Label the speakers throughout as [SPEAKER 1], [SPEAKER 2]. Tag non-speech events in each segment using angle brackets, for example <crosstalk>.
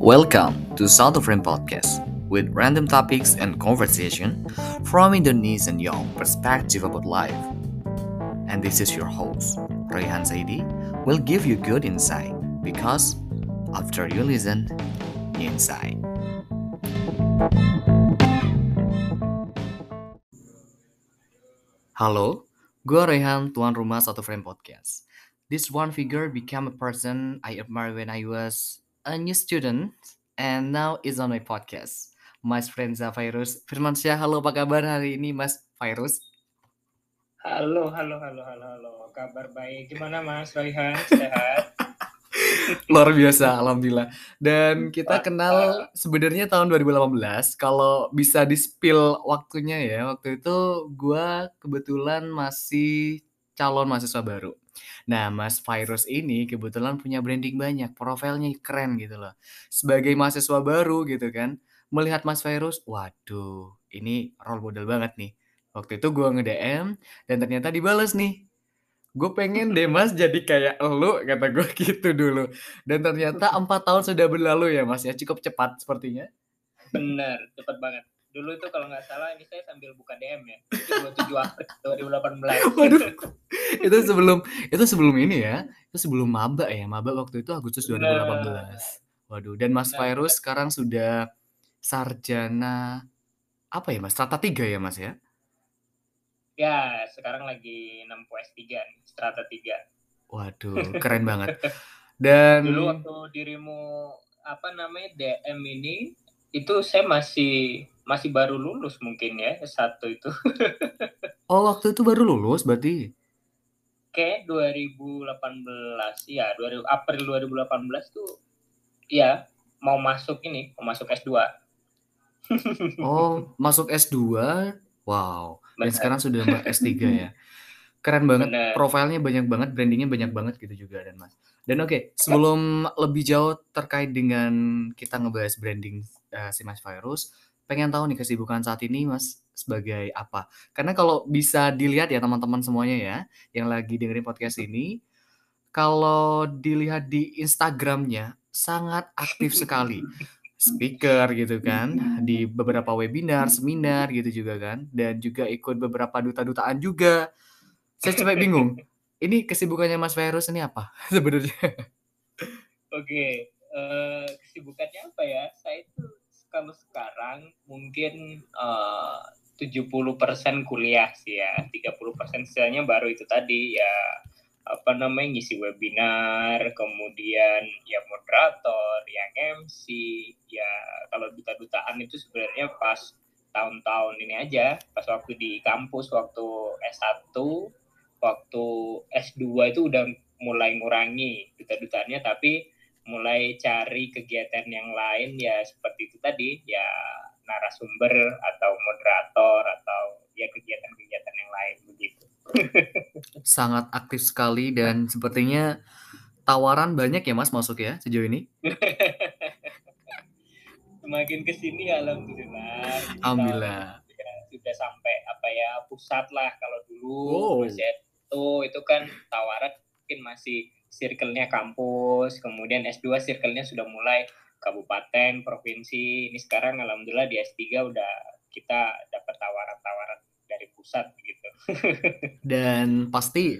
[SPEAKER 1] Welcome to South of Frame Podcast with random topics and conversation from Indonesian young perspective about life. And this is your host, Rayhan Saidi, will give you good insight because after you listen, you insight. Halo, gue Rehan, tuan rumah Satu Frame Podcast. This one figure became a person I admired when I was a new student and now is on my podcast. Mas Frenza Virus. Firmansyah, halo apa kabar hari ini Mas Virus?
[SPEAKER 2] Halo, halo, halo, halo, halo. Kabar baik. Gimana Mas Raihan? <laughs> Sehat?
[SPEAKER 1] Luar biasa, alhamdulillah. Dan kita kenal sebenarnya tahun 2018. Kalau bisa di-spill waktunya ya, waktu itu gua kebetulan masih calon mahasiswa baru. Nah, Mas Virus ini kebetulan punya branding banyak, profilnya keren gitu loh. Sebagai mahasiswa baru gitu kan, melihat Mas Virus, waduh, ini role model banget nih. Waktu itu gua nge-DM dan ternyata dibales nih. Gue pengen deh mas jadi kayak lu, kata gue <laughs> gitu dulu. Dan ternyata empat tahun sudah berlalu ya mas ya, cukup cepat sepertinya.
[SPEAKER 2] Bener, cepat banget. Dulu itu kalau nggak salah ini saya sambil buka DM ya. 27 April 2018. <laughs>
[SPEAKER 1] Waduh, itu sebelum itu sebelum ini ya, itu sebelum maba ya, maba waktu itu Agustus 2018. Waduh, dan Mas
[SPEAKER 2] Benar,
[SPEAKER 1] Virus sekarang sudah sarjana apa ya mas, strata 3 ya mas ya?
[SPEAKER 2] Ya, sekarang lagi nempuh S3 nih, strata 3.
[SPEAKER 1] Waduh, keren <laughs> banget. Dan
[SPEAKER 2] Dulu waktu dirimu apa namanya DM ini itu saya masih masih baru lulus mungkin ya S1 itu. <laughs>
[SPEAKER 1] oh waktu itu baru lulus berarti?
[SPEAKER 2] Kayak 2018 ya, 2000, April 2018 tuh ya mau masuk ini, mau masuk S2. <laughs>
[SPEAKER 1] Oh, masuk S2. Wow. Dan sekarang sudah ma- S3 ya. <laughs> Keren banget.
[SPEAKER 2] Benar.
[SPEAKER 1] Profilnya banyak banget, brandingnya banyak banget gitu juga dan Mas. Dan oke, sebelum lebih jauh terkait dengan kita ngebahas branding eh, si Mas Virus, pengen tahu nih kesibukan saat ini Mas sebagai apa? Karena kalau bisa dilihat ya teman-teman semuanya ya, yang lagi dengerin podcast ini, kalau dilihat di Instagramnya sangat aktif sekali speaker gitu kan di beberapa webinar, seminar gitu juga kan dan juga ikut beberapa duta-dutaan juga. Saya sampai bingung. Ini kesibukannya Mas Virus ini apa <laughs> sebenarnya?
[SPEAKER 2] Oke, eh, kesibukannya apa ya? Saya itu kalau sekarang mungkin eh, 70% kuliah sih ya, 30% sisanya baru itu tadi ya apa namanya ngisi webinar, kemudian ya moderator, yang MC, ya kalau duta-dutaan itu sebenarnya pas tahun-tahun ini aja, pas waktu di kampus, waktu S1, waktu S2 itu udah mulai ngurangi duta-dutaannya, tapi mulai cari kegiatan yang lain ya seperti itu tadi, ya narasumber atau moderator atau ya kegiatan-kegiatan yang lain begitu. <laughs>
[SPEAKER 1] Sangat aktif sekali dan sepertinya tawaran banyak ya Mas masuk ya sejauh ini. <laughs>
[SPEAKER 2] Semakin ke sini
[SPEAKER 1] alhamdulillah.
[SPEAKER 2] Alhamdulillah. ya, sudah sampai apa ya pusat lah kalau dulu
[SPEAKER 1] Wow.
[SPEAKER 2] masih itu itu kan tawaran mungkin masih circle-nya kampus, kemudian S2 circle-nya sudah mulai kabupaten, provinsi. Ini sekarang alhamdulillah di S3 udah kita dapat tawaran-tawaran dari pusat gitu. <laughs>
[SPEAKER 1] Dan pasti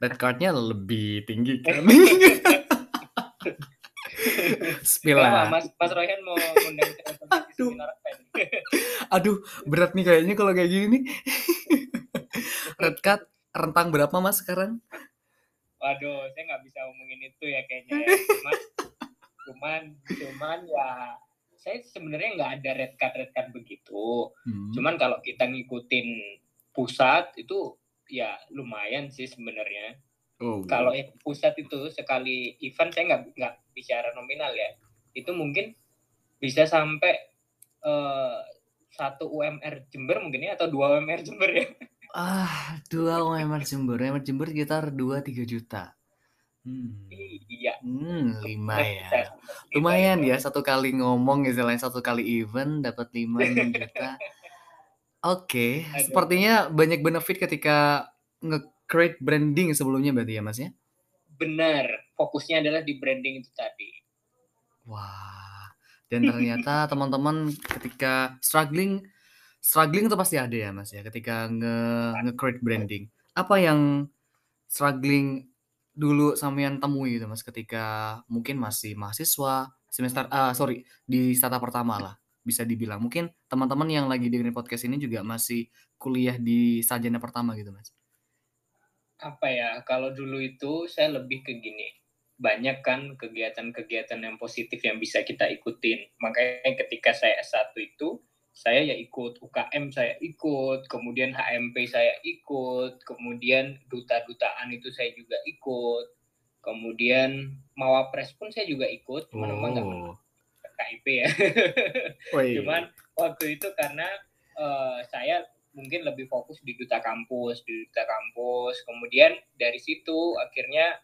[SPEAKER 1] red card-nya lebih tinggi kan. <laughs> Spill lah.
[SPEAKER 2] Mas Mas Royan mau ngundang kita
[SPEAKER 1] Aduh. <laughs> Aduh, berat nih kayaknya kalau kayak gini nih. red card rentang berapa Mas sekarang?
[SPEAKER 2] Waduh, saya nggak bisa ngomongin itu ya kayaknya. Ya. <laughs> Cuman, cuman, cuman ya saya sebenarnya nggak ada red card red card begitu.
[SPEAKER 1] Hmm.
[SPEAKER 2] Cuman kalau kita ngikutin pusat itu ya lumayan sih sebenarnya.
[SPEAKER 1] Oh.
[SPEAKER 2] Kalau pusat itu sekali event saya nggak nggak bicara nominal ya. Itu mungkin bisa sampai eh, satu UMR Jember mungkin ya atau dua UMR Jember ya. <laughs>
[SPEAKER 1] Ah, dua UMR Jember. UMR Jember sekitar 2-3 juta. Hmm.
[SPEAKER 2] Iya.
[SPEAKER 1] Hmm, lima ya. Lumayan ya, satu kali ngomong istilahnya satu kali event dapat 5 <laughs> juta. Oke,
[SPEAKER 2] Aduh.
[SPEAKER 1] sepertinya banyak benefit ketika nge-create branding sebelumnya berarti ya Mas ya?
[SPEAKER 2] Benar, fokusnya adalah di branding itu tadi.
[SPEAKER 1] Wah. Dan ternyata <laughs> teman-teman ketika struggling struggling itu pasti ada ya, Mas, ya, ketika nge nge-create branding. Apa yang struggling dulu sampean temui gitu, Mas, ketika mungkin masih mahasiswa, semester ah, sorry, di startup pertama lah, bisa dibilang. Mungkin teman-teman yang lagi dengerin podcast ini juga masih kuliah di sarjana pertama gitu, Mas.
[SPEAKER 2] Apa ya, kalau dulu itu saya lebih ke gini, banyak kan kegiatan-kegiatan yang positif yang bisa kita ikutin. Makanya ketika saya S1 itu, saya ya ikut UKM saya ikut, kemudian HMP saya ikut, kemudian duta-dutaan itu saya juga ikut, kemudian Mawapres pun saya juga ikut, cuman oh. memang nggak KIP ya. <laughs> Oh. Cuman waktu itu karena uh, saya mungkin lebih fokus di duta kampus, di duta kampus, kemudian dari situ akhirnya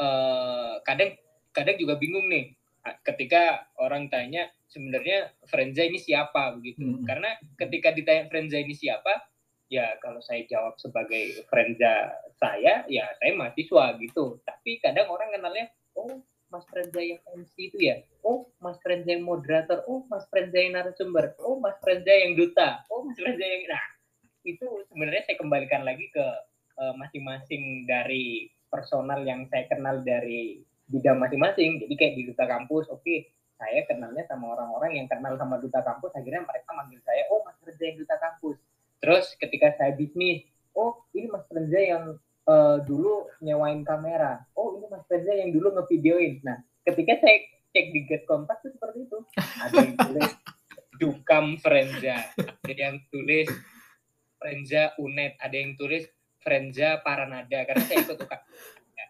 [SPEAKER 2] uh, kadang kadang juga bingung nih ketika orang tanya sebenarnya Frenza ini siapa begitu. Hmm. Karena ketika ditanya Frenza ini siapa, ya kalau saya jawab sebagai Frenza saya, ya saya mahasiswa gitu. Tapi kadang orang kenalnya, oh Mas Frenza yang MC itu ya, oh Mas Frenza yang moderator, oh Mas Frenza yang narasumber, oh Mas Frenza yang duta, oh Mas Frenza yang nah itu sebenarnya saya kembalikan lagi ke uh, masing-masing dari personal yang saya kenal dari bidang masing-masing. Jadi kayak di duta kampus, oke, okay, saya kenalnya sama orang-orang yang kenal sama duta kampus, akhirnya mereka manggil saya, oh Mas Reza yang duta kampus. Terus ketika saya bisnis, oh ini Mas Reza yang uh, dulu nyewain kamera, oh ini Mas Reza yang dulu ngevideoin. Nah, ketika saya cek di get kontak itu seperti itu. Ada yang tulis Dukam Frenza, ada yang tulis Frenza Unet, ada yang tulis Frenza Paranada karena saya ikut UKM.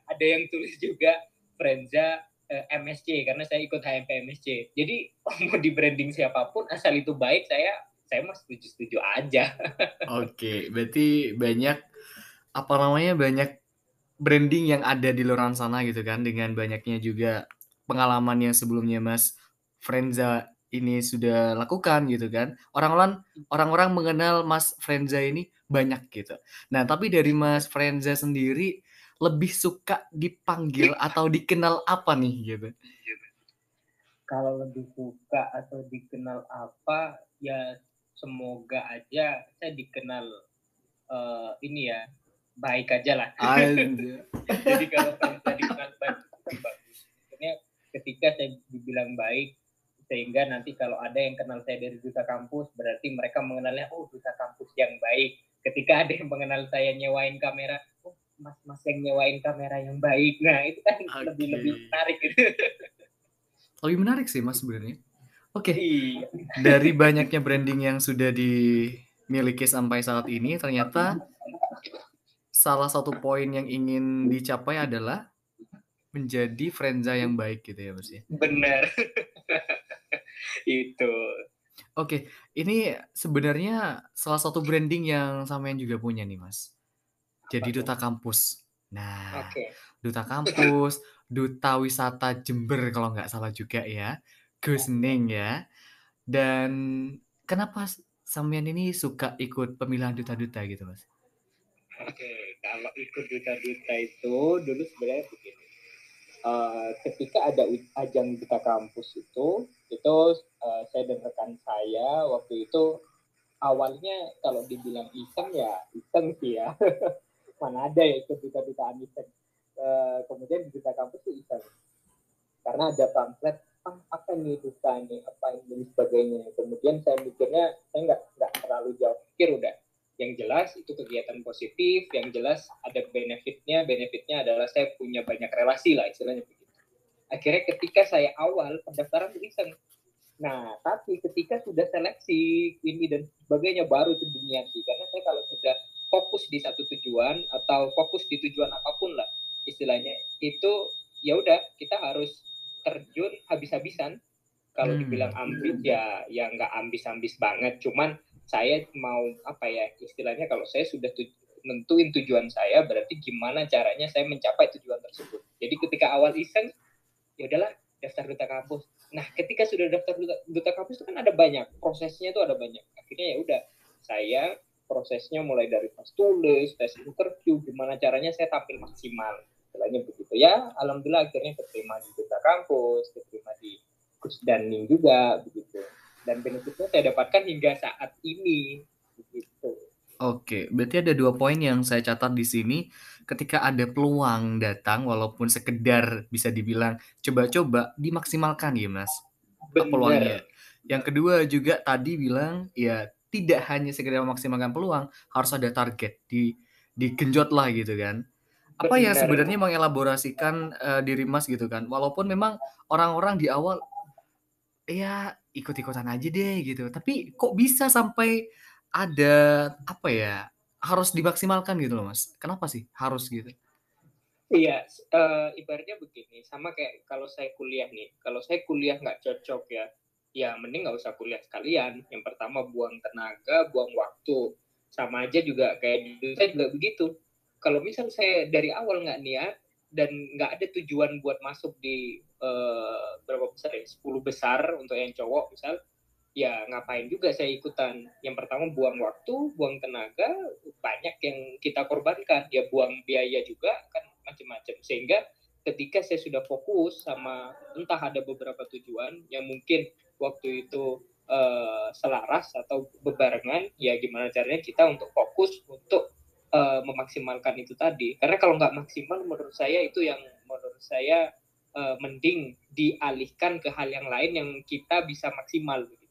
[SPEAKER 2] Ada yang tulis juga Frenza eh, MSC karena saya ikut HMP MSC. Jadi <laughs> mau di branding siapa pun asal itu baik saya saya mah setuju-setuju aja. <laughs>
[SPEAKER 1] Oke, berarti banyak apa namanya banyak branding yang ada di luar sana gitu kan dengan banyaknya juga pengalaman yang sebelumnya Mas Frenza ini sudah lakukan gitu kan. Orang-orang orang-orang mengenal Mas Frenza ini banyak gitu. Nah, tapi dari Mas Frenza sendiri lebih suka dipanggil <laughs> atau dikenal apa nih gitu?
[SPEAKER 2] Kalau lebih suka atau dikenal apa ya semoga aja saya dikenal uh, ini ya baik aja lah. <laughs> Jadi kalau saya dikenal baik bagus. Maksudnya ketika saya dibilang baik sehingga nanti kalau ada yang kenal saya dari duta kampus berarti mereka mengenalnya oh duta kampus yang baik. Ketika ada yang mengenal saya nyewain kamera, mas-mas yang nyewain kamera yang baik. Nah, itu kan okay. lebih lebih menarik gitu.
[SPEAKER 1] Lebih menarik sih Mas sebenarnya. Oke. Okay. Iya. Dari banyaknya branding yang sudah dimiliki sampai saat ini ternyata salah satu poin yang ingin dicapai adalah menjadi Frenza yang baik gitu ya Mas ya.
[SPEAKER 2] Benar. <laughs> itu.
[SPEAKER 1] Oke, ini sebenarnya salah satu branding yang sampean juga punya nih Mas. Jadi duta kampus. Nah, okay. duta kampus, duta wisata Jember kalau nggak salah juga ya, Gus Ning ya. Dan kenapa sampean ini suka ikut pemilihan duta-duta gitu, Mas?
[SPEAKER 2] Oke, okay. kalau ikut duta-duta itu dulu sebenarnya begini. Uh, ketika ada ajang duta kampus itu, itu uh, saya dan rekan saya waktu itu awalnya kalau dibilang iseng ya iseng sih ya. <laughs> mana ada ya ikut duta-dutaan event uh, kemudian di duta kampus itu iseng karena ada pamflet ah, apa nih duta ini? Apa ini sebagainya? Kemudian saya mikirnya saya nggak nggak terlalu jauh pikir udah. Yang jelas itu kegiatan positif yang jelas ada benefitnya benefitnya adalah saya punya banyak relasi lah istilahnya begitu. Akhirnya ketika saya awal pendaftaran iseng Nah, tapi ketika sudah seleksi ini dan sebagainya baru itu diniati. Karena saya kalau sudah fokus di satu tujuan atau fokus di tujuan apa pun lah istilahnya. Itu ya udah kita harus terjun habis-habisan. Kalau hmm. dibilang ambis ya ya nggak ambis-ambis banget. Cuman saya mau apa ya istilahnya kalau saya sudah tuj nentuin tujuan saya berarti gimana caranya saya mencapai tujuan tersebut. Jadi ketika awal iseng ya udahlah daftar duta kampus. Nah ketika sudah daftar duta, duta kampus itu kan ada banyak prosesnya itu ada banyak. Akhirnya ya udah saya prosesnya mulai dari tes tulis, tes interview, gimana caranya saya tampil maksimal. Istilahnya begitu ya. Alhamdulillah akhirnya keterima di duta kampus, keterima di kusdaning juga begitu dan benefitnya saya dapatkan hingga saat ini begitu
[SPEAKER 1] Oke, berarti ada dua poin yang saya catat di sini. Ketika ada peluang datang, walaupun sekedar bisa dibilang coba-coba, dimaksimalkan ya mas.
[SPEAKER 2] Bener.
[SPEAKER 1] Peluangnya. Yang kedua juga tadi bilang ya tidak hanya sekedar memaksimalkan peluang, harus ada target di digenjot lah gitu kan. Apa yang sebenarnya mengelaborasikan uh, diri mas gitu kan? Walaupun memang orang-orang di awal ya ikut-ikutan aja deh gitu, tapi kok bisa sampai ada apa ya harus dimaksimalkan gitu loh mas? Kenapa sih harus gitu?
[SPEAKER 2] Iya uh, ibaratnya begini. Sama kayak kalau saya kuliah nih. Kalau saya kuliah nggak cocok ya ya mending nggak usah kuliah sekalian yang pertama buang tenaga buang waktu sama aja juga kayak gitu saya juga begitu kalau misal saya dari awal nggak niat dan nggak ada tujuan buat masuk di uh, berapa besar ya 10 besar untuk yang cowok misal ya ngapain juga saya ikutan. Yang pertama buang waktu, buang tenaga, banyak yang kita korbankan. Ya buang biaya juga kan macam-macam. Sehingga ketika saya sudah fokus sama entah ada beberapa tujuan yang mungkin waktu itu uh, selaras atau bebarengan, ya gimana caranya kita untuk fokus untuk uh, memaksimalkan itu tadi. Karena kalau nggak maksimal menurut saya itu yang menurut saya uh, mending dialihkan ke hal yang lain yang kita bisa maksimal. Gitu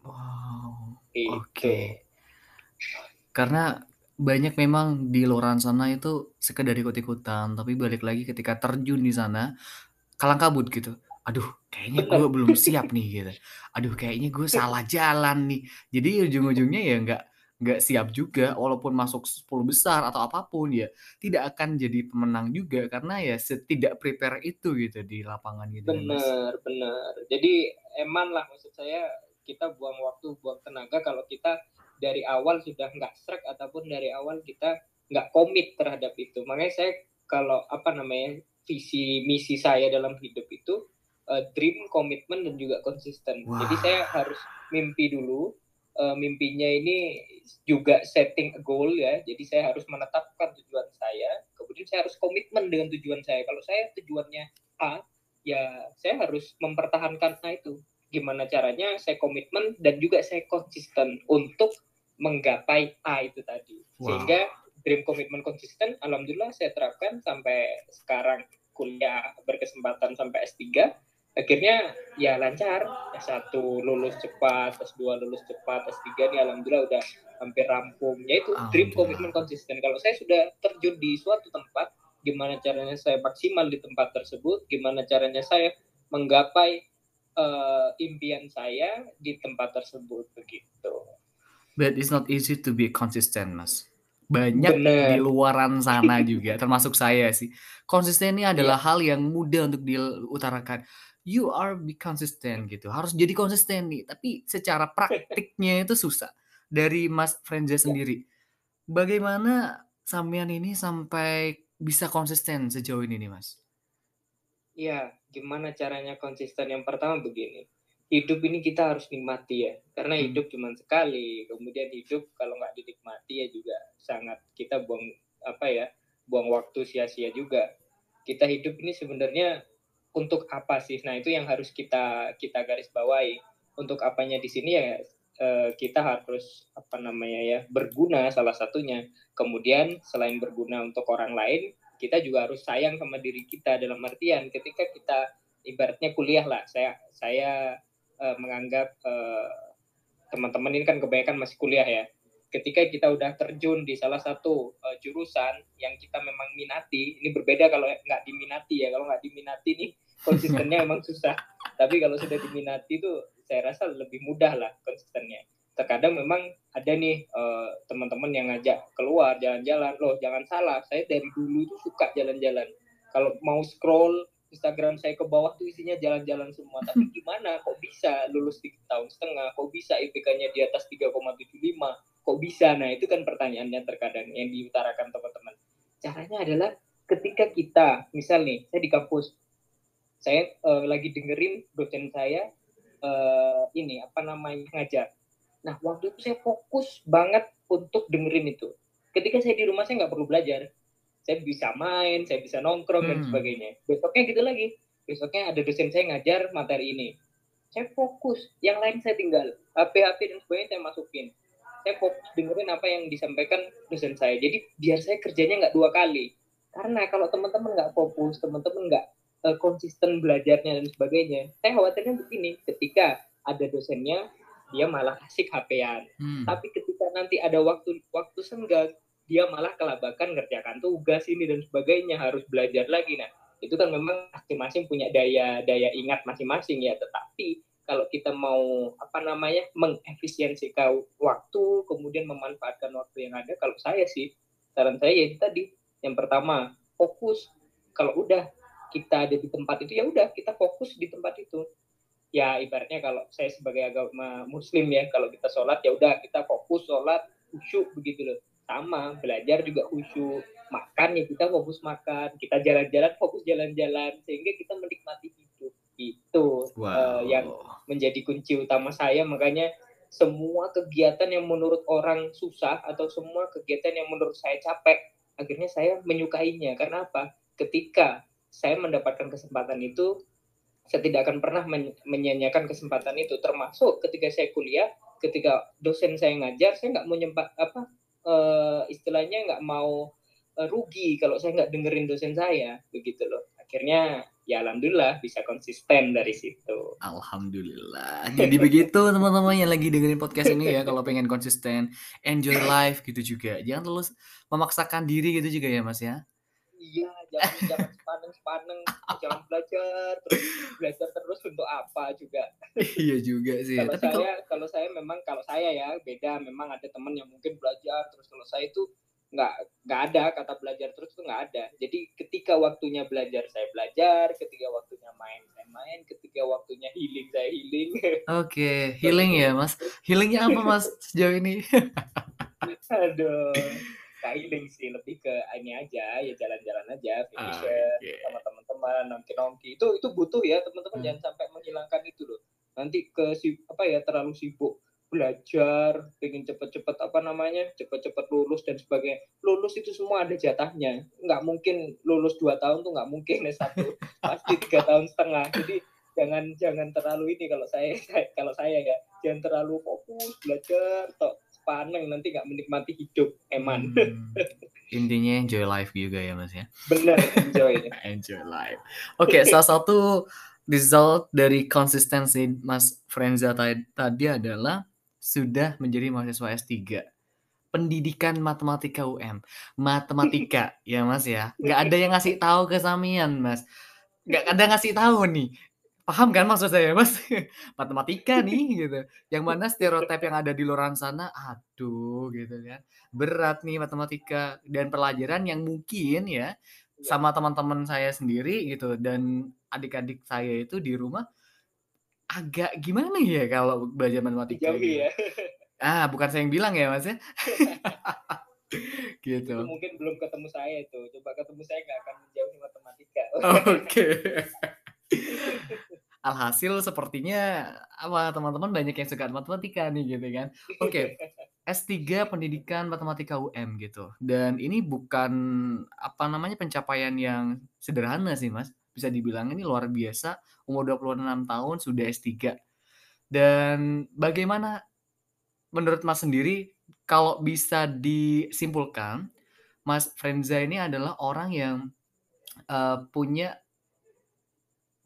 [SPEAKER 1] Wow, Gitu. oke. Karena banyak memang di luar sana itu sekedar ikut-ikutan, tapi balik lagi ketika terjun di sana, kalang kabut gitu. Aduh, kayaknya gue belum <laughs> siap nih gitu. Aduh, kayaknya gue salah jalan nih. Jadi ujung-ujungnya ya nggak nggak siap juga, walaupun masuk 10 besar atau apa pun ya, tidak akan jadi pemenang juga karena ya setidak prepare itu gitu di lapangan gitu
[SPEAKER 2] ya, Bener, bener. Jadi eman lah maksud saya kita buang waktu, buang tenaga kalau kita dari awal sudah nggak strike ataupun dari awal kita nggak komit terhadap itu. Makanya saya kalau apa namanya visi misi saya dalam hidup itu uh, dream, komitmen dan juga konsisten. Wow. Jadi saya harus mimpi dulu. Uh, mimpinya ini juga setting a goal ya. Jadi saya harus menetapkan tujuan saya. Kemudian saya harus komitmen dengan tujuan saya. Kalau saya tujuannya A, ya saya harus mempertahankan A itu gimana caranya saya komitmen dan juga saya konsisten untuk menggapai A itu tadi. Wow. Sehingga dream komitmen konsisten alhamdulillah saya terapkan sampai sekarang kuliah berkesempatan sampai S3 akhirnya ya lancar S1 lulus cepat S2 lulus cepat S3 ini alhamdulillah udah hampir rampung yaitu dream komitmen konsisten kalau saya sudah terjun di suatu tempat gimana caranya saya maksimal di tempat tersebut gimana caranya saya menggapai uh, impian saya di tempat tersebut begitu.
[SPEAKER 1] But it's not easy to be consistent, Mas. Banyak Bener. di luaran sana <laughs> juga, termasuk saya sih. Konsisten ini adalah yeah. hal yang mudah untuk diutarakan. You are be consistent gitu. Harus jadi konsisten nih, tapi secara praktiknya itu susah. Dari Mas Frenza iya. sendiri, bagaimana sampean ini sampai bisa konsisten sejauh ini nih, Mas?
[SPEAKER 2] Iya, gimana caranya konsisten? Yang pertama begini, hidup ini kita harus nikmati ya, karena hmm. hidup cuma sekali. Kemudian hidup kalau nggak dinikmati ya juga sangat kita buang apa ya, buang waktu sia-sia juga. Kita hidup ini sebenarnya untuk apa sih? Nah itu yang harus kita kita garis bawahi. Untuk apanya di sini ya eh, kita harus apa namanya ya berguna salah satunya. Kemudian selain berguna untuk orang lain, kita juga harus sayang sama diri kita dalam artian ketika kita ibaratnya kuliah lah saya saya uh, menganggap uh, teman-teman ini kan kebanyakan masih kuliah ya ketika kita udah terjun di salah satu uh, jurusan yang kita memang minati ini berbeda kalau nggak diminati ya kalau nggak diminati nih <laughs> konsistennya memang susah. Tapi kalau sudah diminati itu saya rasa lebih mudah lah konsistennya. Terkadang memang ada nih uh, teman-teman yang ngajak keluar jalan-jalan loh jangan salah saya dari dulu itu suka jalan-jalan. Kalau mau scroll Instagram saya ke bawah tuh isinya jalan-jalan semua. Tapi <laughs> gimana? Kok bisa lulus tiga tahun setengah? Kok bisa IPK-nya di atas 3,75 kok bisa nah itu kan pertanyaannya terkadang yang diutarakan teman-teman caranya adalah ketika kita misal nih saya di kampus saya uh, lagi dengerin dosen saya uh, ini apa namanya ngajar Nah, waktu itu saya fokus banget untuk dengerin itu. Ketika saya di rumah, saya nggak perlu belajar. Saya bisa main, saya bisa nongkrong, hmm. dan sebagainya. Besoknya gitu lagi. besoknya ada dosen saya ngajar materi ini saya fokus yang lain saya tinggal HP HP dan sebagainya saya masukin saya fokus dengerin apa yang disampaikan dosen saya. Jadi biar saya kerjanya nggak dua kali. Karena kalau teman-teman nggak fokus teman-teman nggak uh, konsisten belajarnya dan sebagainya saya khawatirnya begini. Ketika ada dosennya dia malah asik HP-an hmm. tapi ketika nanti ada waktu waktu senggang dia malah kelabakan ngerjakan tugas ini dan sebagainya harus belajar lagi. Nah itu kan memang masing-masing punya daya daya ingat masing-masing ya. Tetapi kalau kita mau apa namanya mengefisiensikan waktu kemudian memanfaatkan waktu yang ada kalau saya sih saran saya ya tadi. Yang pertama fokus. Kalau udah kita ada di tempat itu ya udah kita fokus di tempat itu. Ya ibaratnya kalau saya sebagai agama muslim ya kalau kita sholat ya udah kita fokus sholat khusyuk begitu loh. Sama belajar juga khusyuk. Makan ya kita fokus makan. Kita jalan-jalan fokus jalan-jalan. Sehingga kita menikmati itu wow. uh, yang menjadi kunci utama saya. Makanya semua kegiatan yang menurut orang susah atau semua kegiatan yang menurut saya capek akhirnya saya menyukainya. Karena apa? Ketika saya mendapatkan kesempatan itu saya tidak akan pernah men menyanyiakan kesempatan itu. Termasuk ketika saya kuliah ketika dosen saya ngajar saya nggak mau nyempat apa uh, istilahnya nggak mau uh, rugi kalau saya nggak dengerin dosen saya begitu loh akhirnya ya alhamdulillah bisa konsisten dari situ.
[SPEAKER 1] Alhamdulillah. Jadi begitu teman-teman yang lagi dengerin podcast ini ya kalau pengen konsisten enjoy life gitu juga. Jangan terus memaksakan diri gitu juga ya mas ya.
[SPEAKER 2] Iya jangan jangan sepaneng sepaneng jangan belajar terus. Belajar terus untuk apa juga.
[SPEAKER 1] Iya juga sih.
[SPEAKER 2] Kalau Tapi saya kalau... kalau saya memang kalau saya ya beda. Memang ada teman yang mungkin belajar terus kalau saya itu nggak nggak ada kata belajar terus tuh nggak ada jadi ketika waktunya belajar saya belajar ketika waktunya main saya main ketika waktunya healing saya healing <laughs>
[SPEAKER 1] oke okay. healing ya mas healingnya apa mas sejauh ini <laughs>
[SPEAKER 2] aduh nggak healing sih lebih ke ini aja ya jalan-jalan aja ah, okay. sama teman-teman nongki nongki itu itu butuh ya teman-teman hmm. jangan sampai menghilangkan itu loh nanti ke apa ya terlalu sibuk belajar, pengen cepet-cepet apa namanya, cepet-cepet lulus dan sebagainya. Lulus itu semua ada jatahnya. Nggak mungkin lulus dua tahun tuh nggak mungkin ya satu, <laughs> pasti tiga tahun setengah. Jadi jangan jangan terlalu ini kalau saya kalau saya ya jangan terlalu fokus belajar atau paneng nanti nggak menikmati hidup eman. Hmm,
[SPEAKER 1] intinya enjoy life juga ya mas ya.
[SPEAKER 2] Benar enjoy. <laughs>
[SPEAKER 1] enjoy life. Oke okay, salah satu result dari konsistensi Mas Frenza tadi adalah sudah menjadi mahasiswa S3 pendidikan matematika UM matematika <laughs> ya mas ya. Nggak ada yang ngasih tahu ke Samian mas. Nggak ada ngasih tahu nih. Paham kan maksud saya mas? <laughs> Matematika nih <laughs> gitu. Yang mana stereotip yang ada di luar sana aduh gitu kan. Berat nih matematika dan pelajaran yang mungkin ya iya. sama teman-teman saya sendiri gitu dan adik-adik saya itu di rumah agak gimana ya kalau belajar matematika
[SPEAKER 2] Jauhi ya.
[SPEAKER 1] Ah, bukan saya yang bilang ya, Mas ya. <laughs> gitu.
[SPEAKER 2] Itu mungkin belum ketemu saya itu. Coba ketemu saya nggak akan menjauhi matematika. <laughs>
[SPEAKER 1] Oke. Okay. Alhasil sepertinya apa teman-teman banyak yang suka matematika nih gitu kan. Oke. <laughs> Okay. S3 Pendidikan Matematika UM gitu. Dan ini bukan apa namanya pencapaian yang sederhana sih, Mas bisa dibilang ini luar biasa, umur 26 tahun sudah S3. Dan bagaimana menurut Mas sendiri kalau bisa disimpulkan, Mas Frenza ini adalah orang yang uh, punya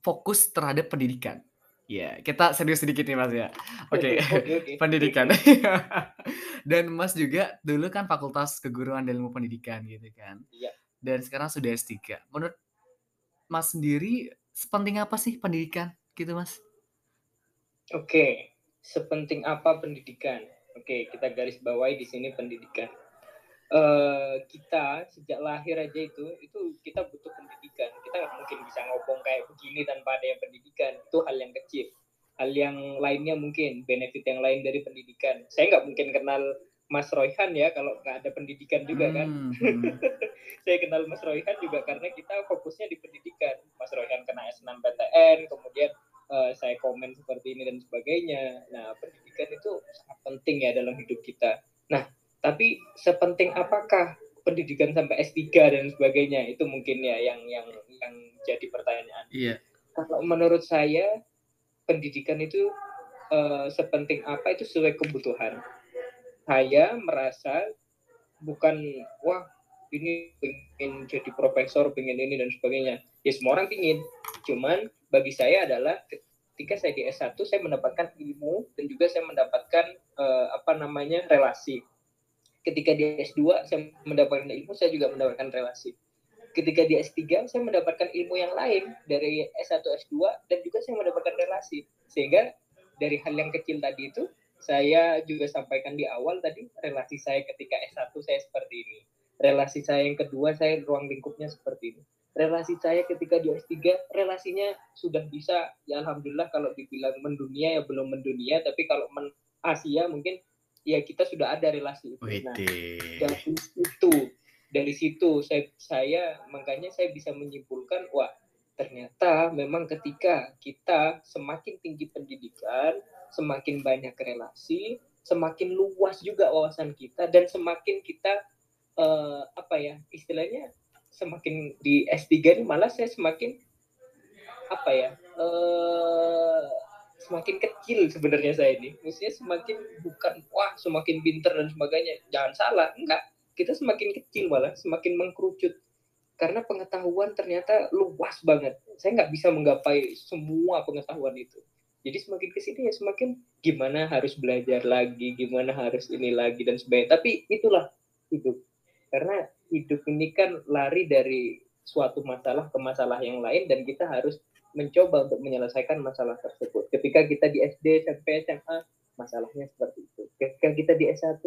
[SPEAKER 1] fokus terhadap pendidikan. Ya, kita serius sedikit nih Mas ya. Oke, okay. okay, okay. pendidikan. <laughs> Dan Mas juga dulu kan Fakultas Keguruan dan Ilmu Pendidikan gitu kan.
[SPEAKER 2] Iya.
[SPEAKER 1] Dan sekarang sudah S3. Menurut Mas sendiri sepenting apa sih pendidikan gitu Mas?
[SPEAKER 2] Oke, sepenting apa pendidikan? Oke, kita garis bawahi di sini pendidikan. Uh, kita sejak lahir aja itu itu kita butuh pendidikan. Kita nggak mungkin bisa ngomong kayak begini tanpa ada yang pendidikan. Itu hal yang kecil. Hal yang lainnya mungkin benefit yang lain dari pendidikan. Saya nggak mungkin kenal Mas Royhan ya kalau nggak ada pendidikan juga kan. Hmm. <laughs> hmm. saya kenal Mas Royhan juga karena kita fokusnya di pendidikan. Mas Royhan kena SNMPTN, kemudian uh, saya komen seperti ini dan sebagainya. Nah, pendidikan itu sangat penting ya dalam hidup kita. Nah, tapi sepenting apakah pendidikan sampai S3 dan sebagainya itu mungkin ya yang yang yang jadi pertanyaan.
[SPEAKER 1] Iya.
[SPEAKER 2] kalau menurut saya pendidikan itu uh, sepenting apa itu sesuai kebutuhan. Saya merasa bukan wah ini pengen jadi profesor, pengen ini dan sebagainya. Ya semua orang ingin. Cuman bagi saya adalah ketika saya di S1 saya mendapatkan ilmu dan juga saya mendapatkan uh, apa namanya relasi. Ketika di S2 saya mendapatkan ilmu, saya juga mendapatkan relasi. Ketika di S3 saya mendapatkan ilmu yang lain dari S1, S2 dan juga saya mendapatkan relasi. Sehingga dari hal yang kecil tadi itu saya juga sampaikan di awal tadi relasi saya ketika S1 saya seperti ini. Relasi saya yang kedua saya ruang lingkupnya seperti ini. Relasi saya ketika di S3 relasinya sudah bisa. Ya alhamdulillah kalau dibilang mendunia ya belum mendunia tapi kalau men Asia mungkin ya kita sudah ada relasi itu. Nah, dari situ dari situ saya saya makanya saya bisa menyimpulkan wah ternyata memang ketika kita semakin tinggi pendidikan, semakin banyak relasi, semakin luas juga wawasan kita dan semakin kita uh, apa ya istilahnya semakin di S3 ini malah saya semakin apa ya uh, semakin kecil sebenarnya saya ini. Maksudnya semakin bukan wah semakin pinter dan sebagainya. Jangan salah enggak. Kita semakin kecil malah semakin mengkerucut. Karena pengetahuan ternyata luas banget. Saya nggak bisa menggapai semua pengetahuan itu jadi semakin ke sini ya semakin gimana harus belajar lagi gimana harus ini lagi dan sebagainya tapi itulah hidup karena hidup ini kan lari dari suatu masalah ke masalah yang lain dan kita harus mencoba untuk menyelesaikan masalah tersebut. Ketika kita di SD, SMP, SMA, masalahnya seperti itu. Ketika kita di S1,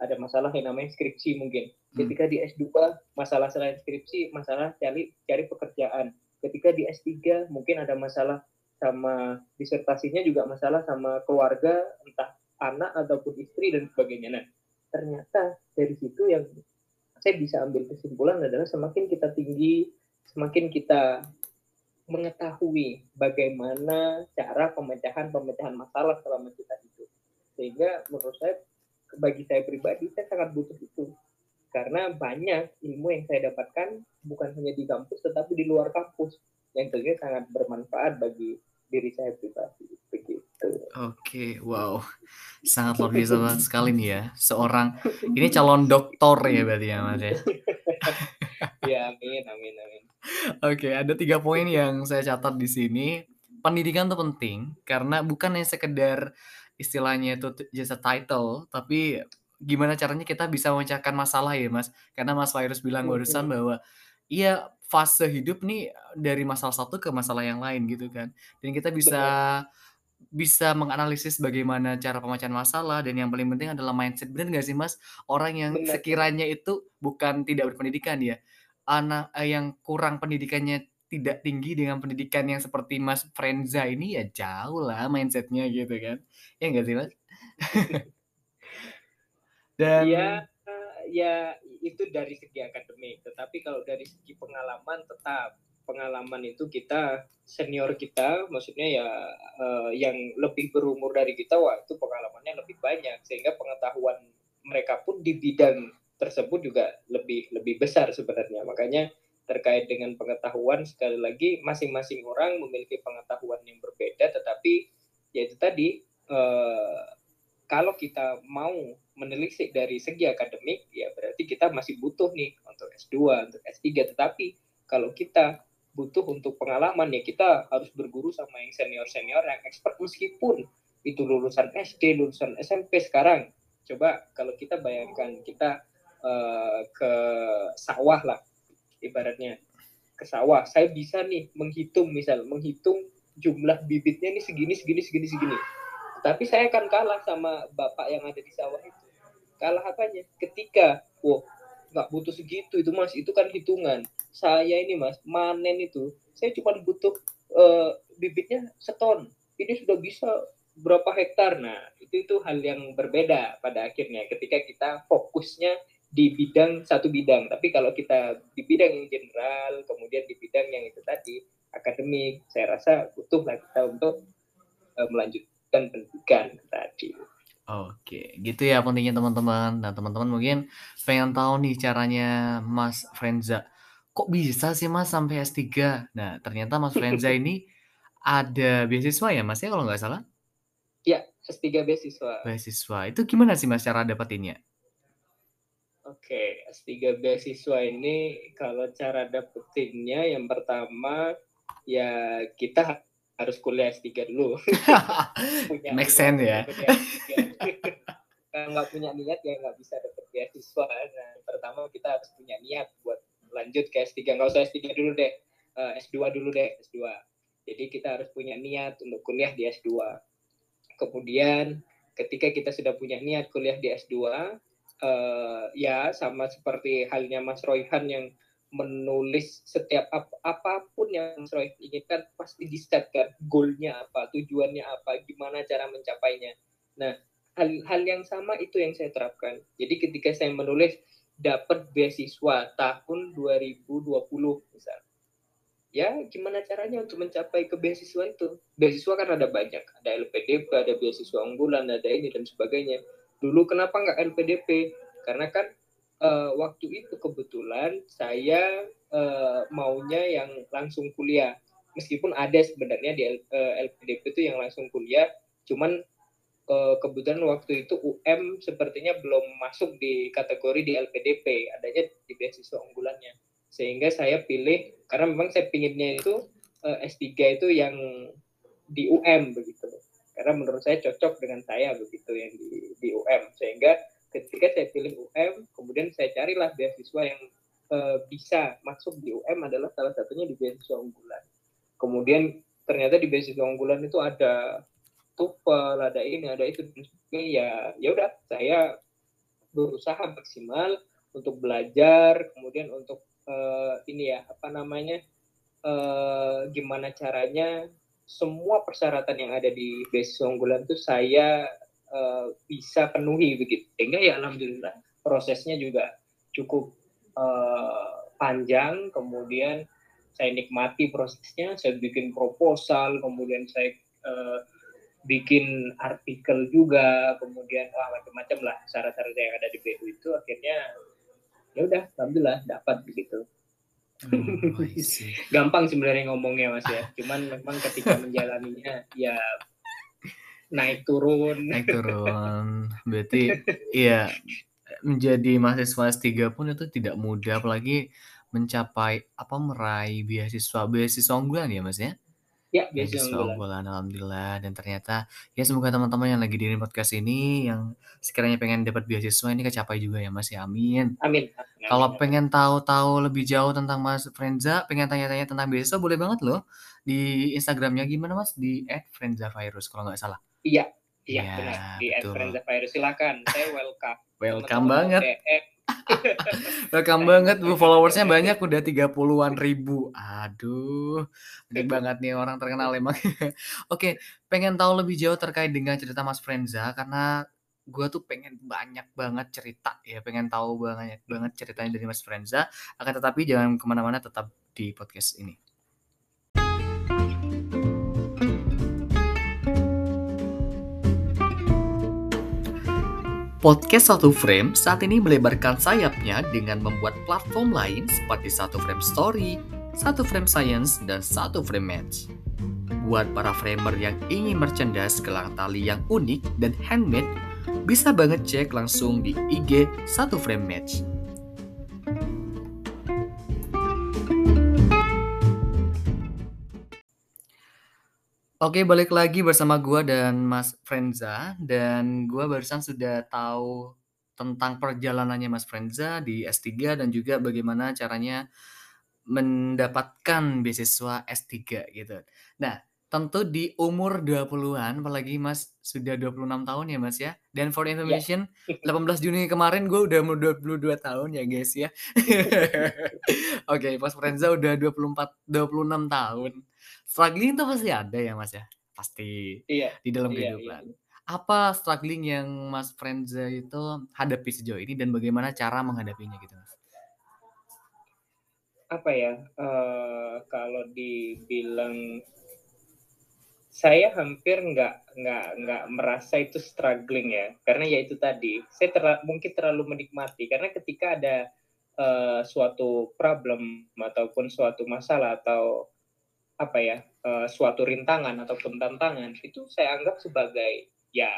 [SPEAKER 2] ada masalah yang namanya skripsi mungkin. Hmm. Ketika di S2, masalah selain skripsi, masalah cari cari pekerjaan. Ketika di S3, mungkin ada masalah sama disertasinya juga masalah sama keluarga, entah anak ataupun istri dan sebagainya. Nah, ternyata dari situ yang saya bisa ambil kesimpulan adalah semakin kita tinggi, semakin kita mengetahui bagaimana cara pemecahan-pemecahan masalah selama kita hidup. Sehingga menurut saya, bagi saya pribadi, saya sangat butuh itu. Karena banyak ilmu yang saya dapatkan bukan hanya di kampus, tetapi di luar kampus. Yang tentunya sangat bermanfaat bagi diri saya pribadi. Begitu.
[SPEAKER 1] Oke, wow. Sangat luar biasa sekali nih ya. Seorang ini calon doktor ya berarti ya Mas ya. <laughs>
[SPEAKER 2] ya, amin, amin, amin.
[SPEAKER 1] Oke, ada tiga poin yang saya catat di sini. Pendidikan itu penting karena bukan hanya sekedar istilahnya itu jasa title, tapi gimana caranya kita bisa memecahkan masalah ya Mas. Karena Mas Virus bilang barusan bahwa iya fase hidup nih dari masalah satu ke masalah yang lain gitu kan. Dan kita bisa Betul bisa menganalisis bagaimana cara pemecahan masalah dan yang paling penting adalah mindset. Benar nggak sih Mas? Orang yang Bener. sekiranya itu bukan tidak berpendidikan ya, anak eh, yang kurang pendidikannya tidak tinggi dengan pendidikan yang seperti Mas Frenza ini ya jauh lah mindsetnya gitu kan. Ya nggak sih Mas?
[SPEAKER 2] dan ya, ya itu dari segi akademik, tetapi kalau dari segi pengalaman tetap. Pengalaman itu kita senior kita maksudnya ya uh, yang lebih berumur dari kita wah itu pengalamannya lebih banyak. Sehingga pengetahuan mereka pun di bidang tersebut juga lebih lebih besar sebenarnya. Makanya terkait dengan pengetahuan sekali lagi masing-masing orang memiliki pengetahuan yang berbeda. Tetapi ya itu tadi uh, kalau kita mau menelisik dari segi akademik ya berarti kita masih butuh nih untuk S2 untuk S3 tetapi kalau kita butuh untuk pengalaman ya kita harus berguru sama yang senior senior yang expert. Meskipun itu lulusan SD lulusan SMP sekarang. Coba kalau kita bayangkan kita uh, ke sawah lah ibaratnya. Ke sawah. Saya bisa nih menghitung misal menghitung jumlah bibitnya nih segini segini segini segini tapi saya akan kalah sama bapak yang ada di sawah itu. Kalah apanya? Ketika wow nggak butuh segitu itu mas. Itu kan hitungan. Saya ini mas manen itu saya cuma butuh uh, bibitnya seton. Ini sudah bisa berapa hektar? Nah itu itu hal yang berbeda pada akhirnya ketika kita fokusnya di bidang satu bidang. Tapi kalau kita di bidang yang general kemudian di bidang yang itu tadi akademik saya rasa butuhlah kita untuk uh, melanjutkan pendidikan tadi
[SPEAKER 1] Oke, gitu ya pentingnya teman-teman. Nah, teman-teman mungkin pengen tahu nih caranya Mas Frenza. Kok bisa sih Mas sampai S3? Nah, ternyata Mas Frenza <laughs> ini ada beasiswa ya Mas ya kalau nggak salah?
[SPEAKER 2] Ya, S3 beasiswa.
[SPEAKER 1] Beasiswa. Itu gimana sih Mas cara dapetinnya?
[SPEAKER 2] Oke, S3 beasiswa ini kalau cara dapetinnya yang pertama ya kita harus kuliah S3 dulu. <laughs>
[SPEAKER 1] punya Make sense ya. <laughs>
[SPEAKER 2] Kalau nggak punya niat ya nggak bisa dapet beasiswa. Nah, pertama kita harus punya niat buat lanjut ke S3. Nggak usah S3 dulu deh, uh, eh, S2 dulu deh, S2. Jadi kita harus punya niat untuk kuliah di S2. Kemudian ketika kita sudah punya niat kuliah di S2, uh, eh, ya sama seperti halnya Mas Royhan yang menulis setiap ap apa pun yang Mas Roy inginkan pasti di set kan goalnya apa tujuannya apa gimana cara mencapainya. Nah hal-hal yang sama itu yang saya terapkan. Jadi ketika saya menulis dapat beasiswa tahun 2020 misal. Ya gimana caranya untuk mencapai ke beasiswa itu? Beasiswa kan ada banyak. Ada LPDP ada beasiswa unggulan ada ini dan sebagainya. Dulu kenapa nggak LPDP karena kan uh, waktu itu kebetulan saya uh, maunya yang langsung kuliah. Meskipun ada sebenarnya di uh, eh, LPDP itu yang langsung kuliah cuman uh, kebetulan waktu itu UM sepertinya belum masuk di kategori di LPDP adanya di beasiswa unggulannya. Sehingga saya pilih karena memang saya pinginnya itu uh, S3 itu yang di UM begitu. Karena menurut saya cocok dengan saya begitu yang di, di UM sehingga ketika saya pilih UM, kemudian saya carilah beasiswa yang uh, bisa masuk di UM adalah salah satunya di beasiswa unggulan. Kemudian ternyata di beasiswa unggulan itu ada TOEFL, ada ini, ada itu, ya ya udah saya berusaha maksimal untuk belajar, kemudian untuk uh, ini ya apa namanya uh, gimana caranya semua persyaratan yang ada di beasiswa unggulan itu saya uh, bisa penuhi begitu. Sehingga ya alhamdulillah prosesnya juga cukup uh, panjang. Kemudian saya nikmati prosesnya saya bikin proposal kemudian saya uh, bikin artikel juga kemudian wah macam-macam lah syarat-syarat yang ada di BU itu. Akhirnya ya udah alhamdulillah dapat begitu. Oh, <laughs> Gampang sebenarnya ngomongnya mas ya, cuman memang ketika menjalaninya ya naik turun
[SPEAKER 1] naik turun berarti iya menjadi mahasiswa S3 pun itu tidak mudah apalagi mencapai apa meraih beasiswa beasiswa unggulan ya Mas ya
[SPEAKER 2] Ya, beasiswa unggulan.
[SPEAKER 1] alhamdulillah dan ternyata ya semoga teman-teman yang lagi di podcast ini yang sekiranya pengen dapat beasiswa ini kecapai juga ya Mas ya.
[SPEAKER 2] Amin. Amin.
[SPEAKER 1] Kalau pengen tahu-tahu lebih jauh tentang Mas Frenza, pengen tanya-tanya tentang beasiswa boleh banget loh di Instagramnya gimana Mas di @frenzavirus kalau nggak salah.
[SPEAKER 2] Iya, iya ya, benar. Di Friends Virus silakan. Saya welcome.
[SPEAKER 1] Welcome banget. <laughs> welcome banget. Bu followersnya banyak. Udah 30-an ribu. Aduh banyak banget nih orang terkenal emang. <laughs> Oke pengen tahu lebih jauh terkait dengan cerita Mas Frenza karena gue tuh pengen banyak banget cerita ya. Pengen tahu banyak banget ceritanya dari Mas Frenza. Akan tetapi jangan ke mana-mana tetap di podcast ini Podcast Satu Frame saat ini melebarkan sayapnya dengan membuat platform lain seperti Satu Frame Story, Satu Frame Science, dan Satu Frame Match. Buat para framer yang ingin merchandise gelang tali yang unik dan handmade, bisa banget cek langsung di IG Satu Frame Match. Oke, balik lagi bersama gua dan Mas Frenza, dan gua barusan sudah tahu tentang perjalanannya Mas Frenza di S3 dan juga bagaimana caranya mendapatkan beasiswa S3 gitu. Nah, tentu di umur 20-an, apalagi Mas sudah 26 tahun ya Mas ya, dan for ya. information, <laughs> yeah. 18 Juni kemarin gue udah umur 22 tahun ya guys ya. <laughs> <laughs> Oke, Mas Frenza udah 24 26 tahun struggling itu pasti ada ya Mas ya? Pasti
[SPEAKER 2] iya,
[SPEAKER 1] di dalam iya, kehidupan. Iya. Apa struggling yang Mas Frenza itu hadapi sejauh ini dan bagaimana cara menghadapinya gitu Mas?
[SPEAKER 2] Apa ya, uh, kalau dibilang saya hampir nggak nggak nggak merasa itu struggling ya karena ya itu tadi saya ter, mungkin terlalu menikmati karena ketika ada uh, suatu problem ataupun suatu masalah atau apa ya uh, suatu rintangan ataupun tantangan itu saya anggap sebagai ya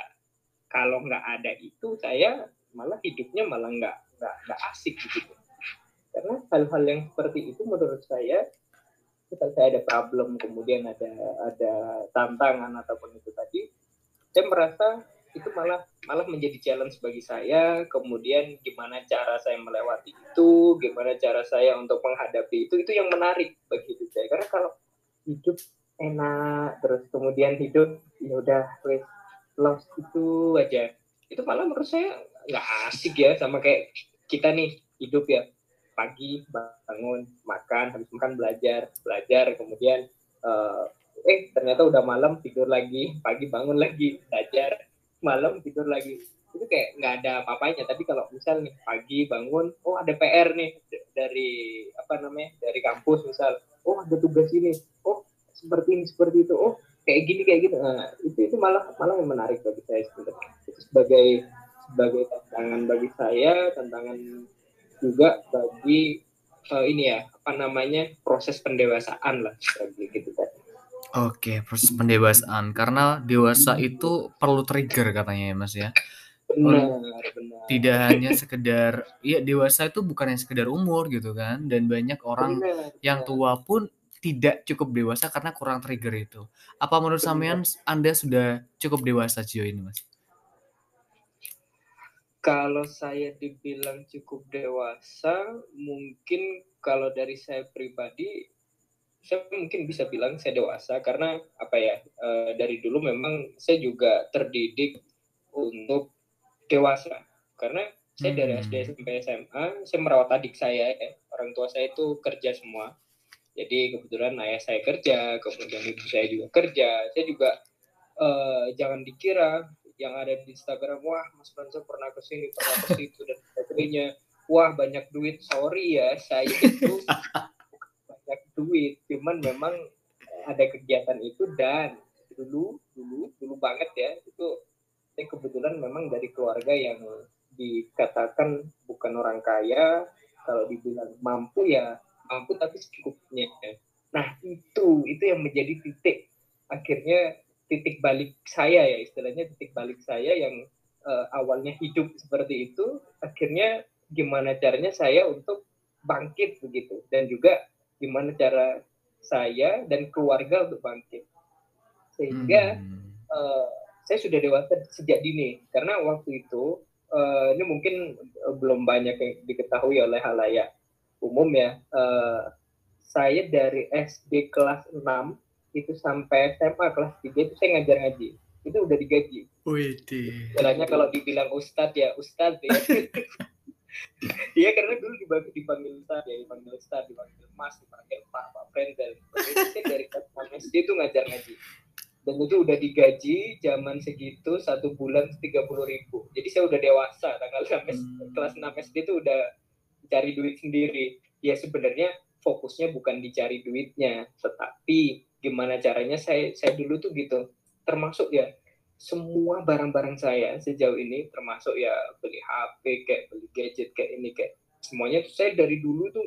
[SPEAKER 2] kalau nggak ada itu saya malah hidupnya malah nggak nggak nggak asik gitu. Karena hal-hal yang seperti itu menurut saya ketika saya ada problem kemudian ada ada tantangan ataupun itu tadi saya merasa itu malah malah menjadi challenge bagi saya kemudian gimana cara saya melewati itu gimana cara saya untuk menghadapi itu itu yang menarik bagi hidup saya. Karena kalau hidup enak terus kemudian hidup ya udah lost itu aja. Itu malah menurut saya nggak asik ya sama kayak kita nih hidup ya pagi bangun makan habis makan belajar belajar kemudian uh, eh ternyata udah malam tidur lagi pagi bangun lagi belajar malam tidur lagi. Itu kayak nggak ada apa-apanya tapi kalau misal nih pagi bangun oh ada PR nih dari apa namanya dari kampus misal oh ada tugas ini. Oh seperti ini seperti itu. Oh kayak gini kayak gitu. Nah, itu itu malah malah yang menarik bagi saya sebenarnya. Itu sebagai sebagai tantangan bagi saya tantangan juga bagi uh, ini ya apa namanya proses pendewasaan lah gitu kan.
[SPEAKER 1] Oke, proses pendewasaan. Karena dewasa itu perlu trigger katanya ya Mas ya.
[SPEAKER 2] Benar, benar.
[SPEAKER 1] Tidak hanya sekedar ya dewasa itu bukan yang sekedar umur gitu kan dan banyak orang benar, yang tua pun tidak cukup dewasa karena kurang trigger itu. Apa menurut Samian Anda sudah cukup dewasa Cio ini Mas?
[SPEAKER 2] Kalau saya dibilang cukup dewasa, mungkin kalau dari saya pribadi, saya mungkin bisa bilang saya dewasa karena apa ya e, dari dulu memang saya juga terdidik untuk dewasa. Karena saya hmm. dari SD sampai SMA saya merawat adik saya ya. orang tua saya itu kerja semua. Jadi kebetulan ayah saya kerja kemudian ibu saya juga kerja. Saya juga e, jangan dikira yang ada di Instagram wah Mas Banso pernah ke sini pernah ke situ dan sebagainya. Wah banyak duit. Sorry ya saya itu <laughs> banyak duit. Cuman memang ada kegiatan itu dan dulu dulu dulu banget ya itu saya kebetulan memang dari keluarga yang dikatakan bukan orang kaya. Kalau dibilang mampu ya mampu tapi secukupnya. Nah itu itu yang menjadi titik. Akhirnya titik balik saya ya istilahnya titik balik saya yang uh, awalnya hidup seperti itu. Akhirnya gimana caranya saya untuk bangkit begitu. Dan juga gimana cara saya dan keluarga untuk bangkit. Sehingga hmm. uh, saya sudah dewasa sejak dini. Karena waktu itu uh, ini mungkin belum banyak yang diketahui oleh halayak umum ya. Uh, saya dari SD kelas 6 itu sampai SMA kelas 3 itu saya ngajar ngaji. Itu udah digaji. Jalannya kalau dibilang ustadz ya ustadz ya. <laughs> Iya karena dulu dipanggil, dipanggil ustadz ya dipanggil ustadz dipanggil mas dipanggil pak pak friend dan saya dari kelas 6 SD itu ngajar ngaji dan itu udah digaji zaman segitu satu bulan tiga puluh ribu. Jadi saya udah dewasa tanggal hmm. kelas 6 SD itu udah cari duit sendiri. Ya sebenarnya fokusnya bukan dicari duitnya tetapi gimana caranya saya saya dulu tuh gitu. Termasuk ya semua barang-barang saya sejauh ini termasuk ya beli HP kayak beli gadget kayak ini kayak semuanya tuh saya dari dulu tuh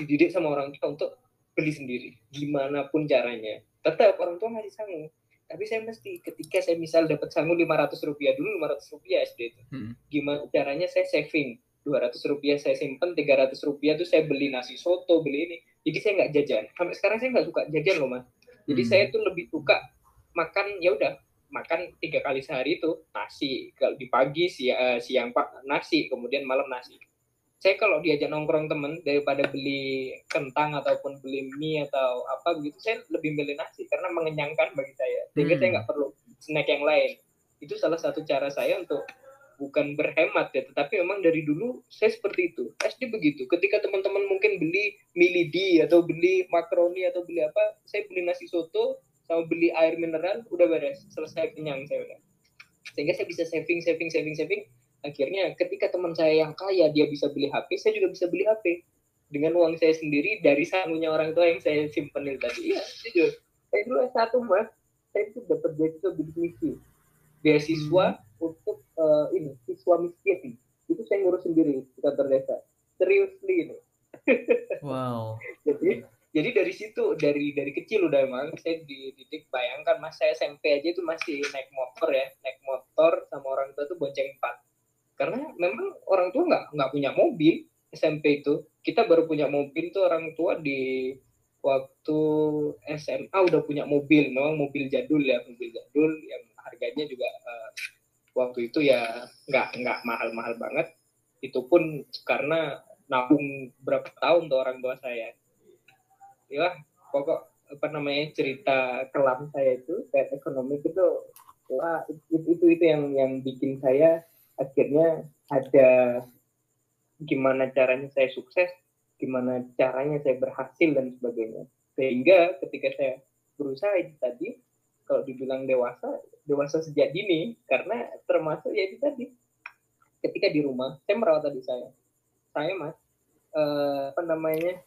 [SPEAKER 2] dididik sama orang tua untuk beli sendiri gimana pun caranya. Tetap orang tua ngasih sangu tapi saya mesti ketika saya misal dapat sangu lima ratus rupiah dulu lima ratus rupiah SD itu. Hmm. gimana caranya saya saving? dua ratus rupiah saya simpen tiga ratus rupiah tuh saya beli nasi soto beli ini. Jadi saya nggak jajan. Sampai sekarang saya nggak suka jajan loh mas. Jadi hmm. saya tuh lebih suka makan ya udah makan tiga kali sehari itu nasi. Kalau di pagi siang, eh, siang pak nasi kemudian malam nasi saya kalau diajak nongkrong temen daripada beli kentang ataupun beli mie atau apa begitu saya lebih milih nasi karena mengenyangkan bagi saya. Sehingga hmm. saya nggak perlu snack yang lain. Itu salah satu cara saya untuk bukan berhemat ya tetapi memang dari dulu saya seperti itu. SD begitu. Ketika teman-teman mungkin beli milidi atau beli makaroni atau beli apa saya beli nasi soto sama beli air mineral udah beres. Selesai kenyang saya udah. Sehingga saya bisa saving saving saving saving akhirnya ketika teman saya yang kaya dia bisa beli HP saya juga bisa beli HP dengan uang saya sendiri dari sangunya orang tua yang saya simpen tadi. Iya jujur. Saya dulu S1 mas. Saya itu dapat beasiswa bidik misi beasiswa hmm. untuk uh, ini siswa miskin. Itu saya ngurus sendiri di kantor desa. Seriously ini. <laughs>
[SPEAKER 1] Wow.
[SPEAKER 2] Jadi jadi dari situ dari dari kecil udah emang saya dididik bayangkan mas saya SMP aja itu masih naik motor ya. Naik motor sama orang tua tuh bonceng empat karena memang orang tua nggak nggak punya mobil SMP itu. Kita baru punya mobil tuh orang tua di waktu SMA udah punya mobil. Memang mobil jadul ya mobil jadul yang harganya juga uh, waktu itu ya nggak nggak mahal-mahal banget. Itu pun karena nabung berapa tahun tuh orang tua saya. Ya pokok apa namanya cerita kelam saya itu kayak ekonomi itu wah itu, itu itu yang yang bikin saya akhirnya ada gimana caranya saya sukses gimana caranya saya berhasil dan sebagainya. Sehingga ketika saya berusaha itu tadi kalau dibilang dewasa dewasa sejak dini karena termasuk ya itu tadi. Ketika di rumah saya merawat tadi saya. Saya mas eh, apa namanya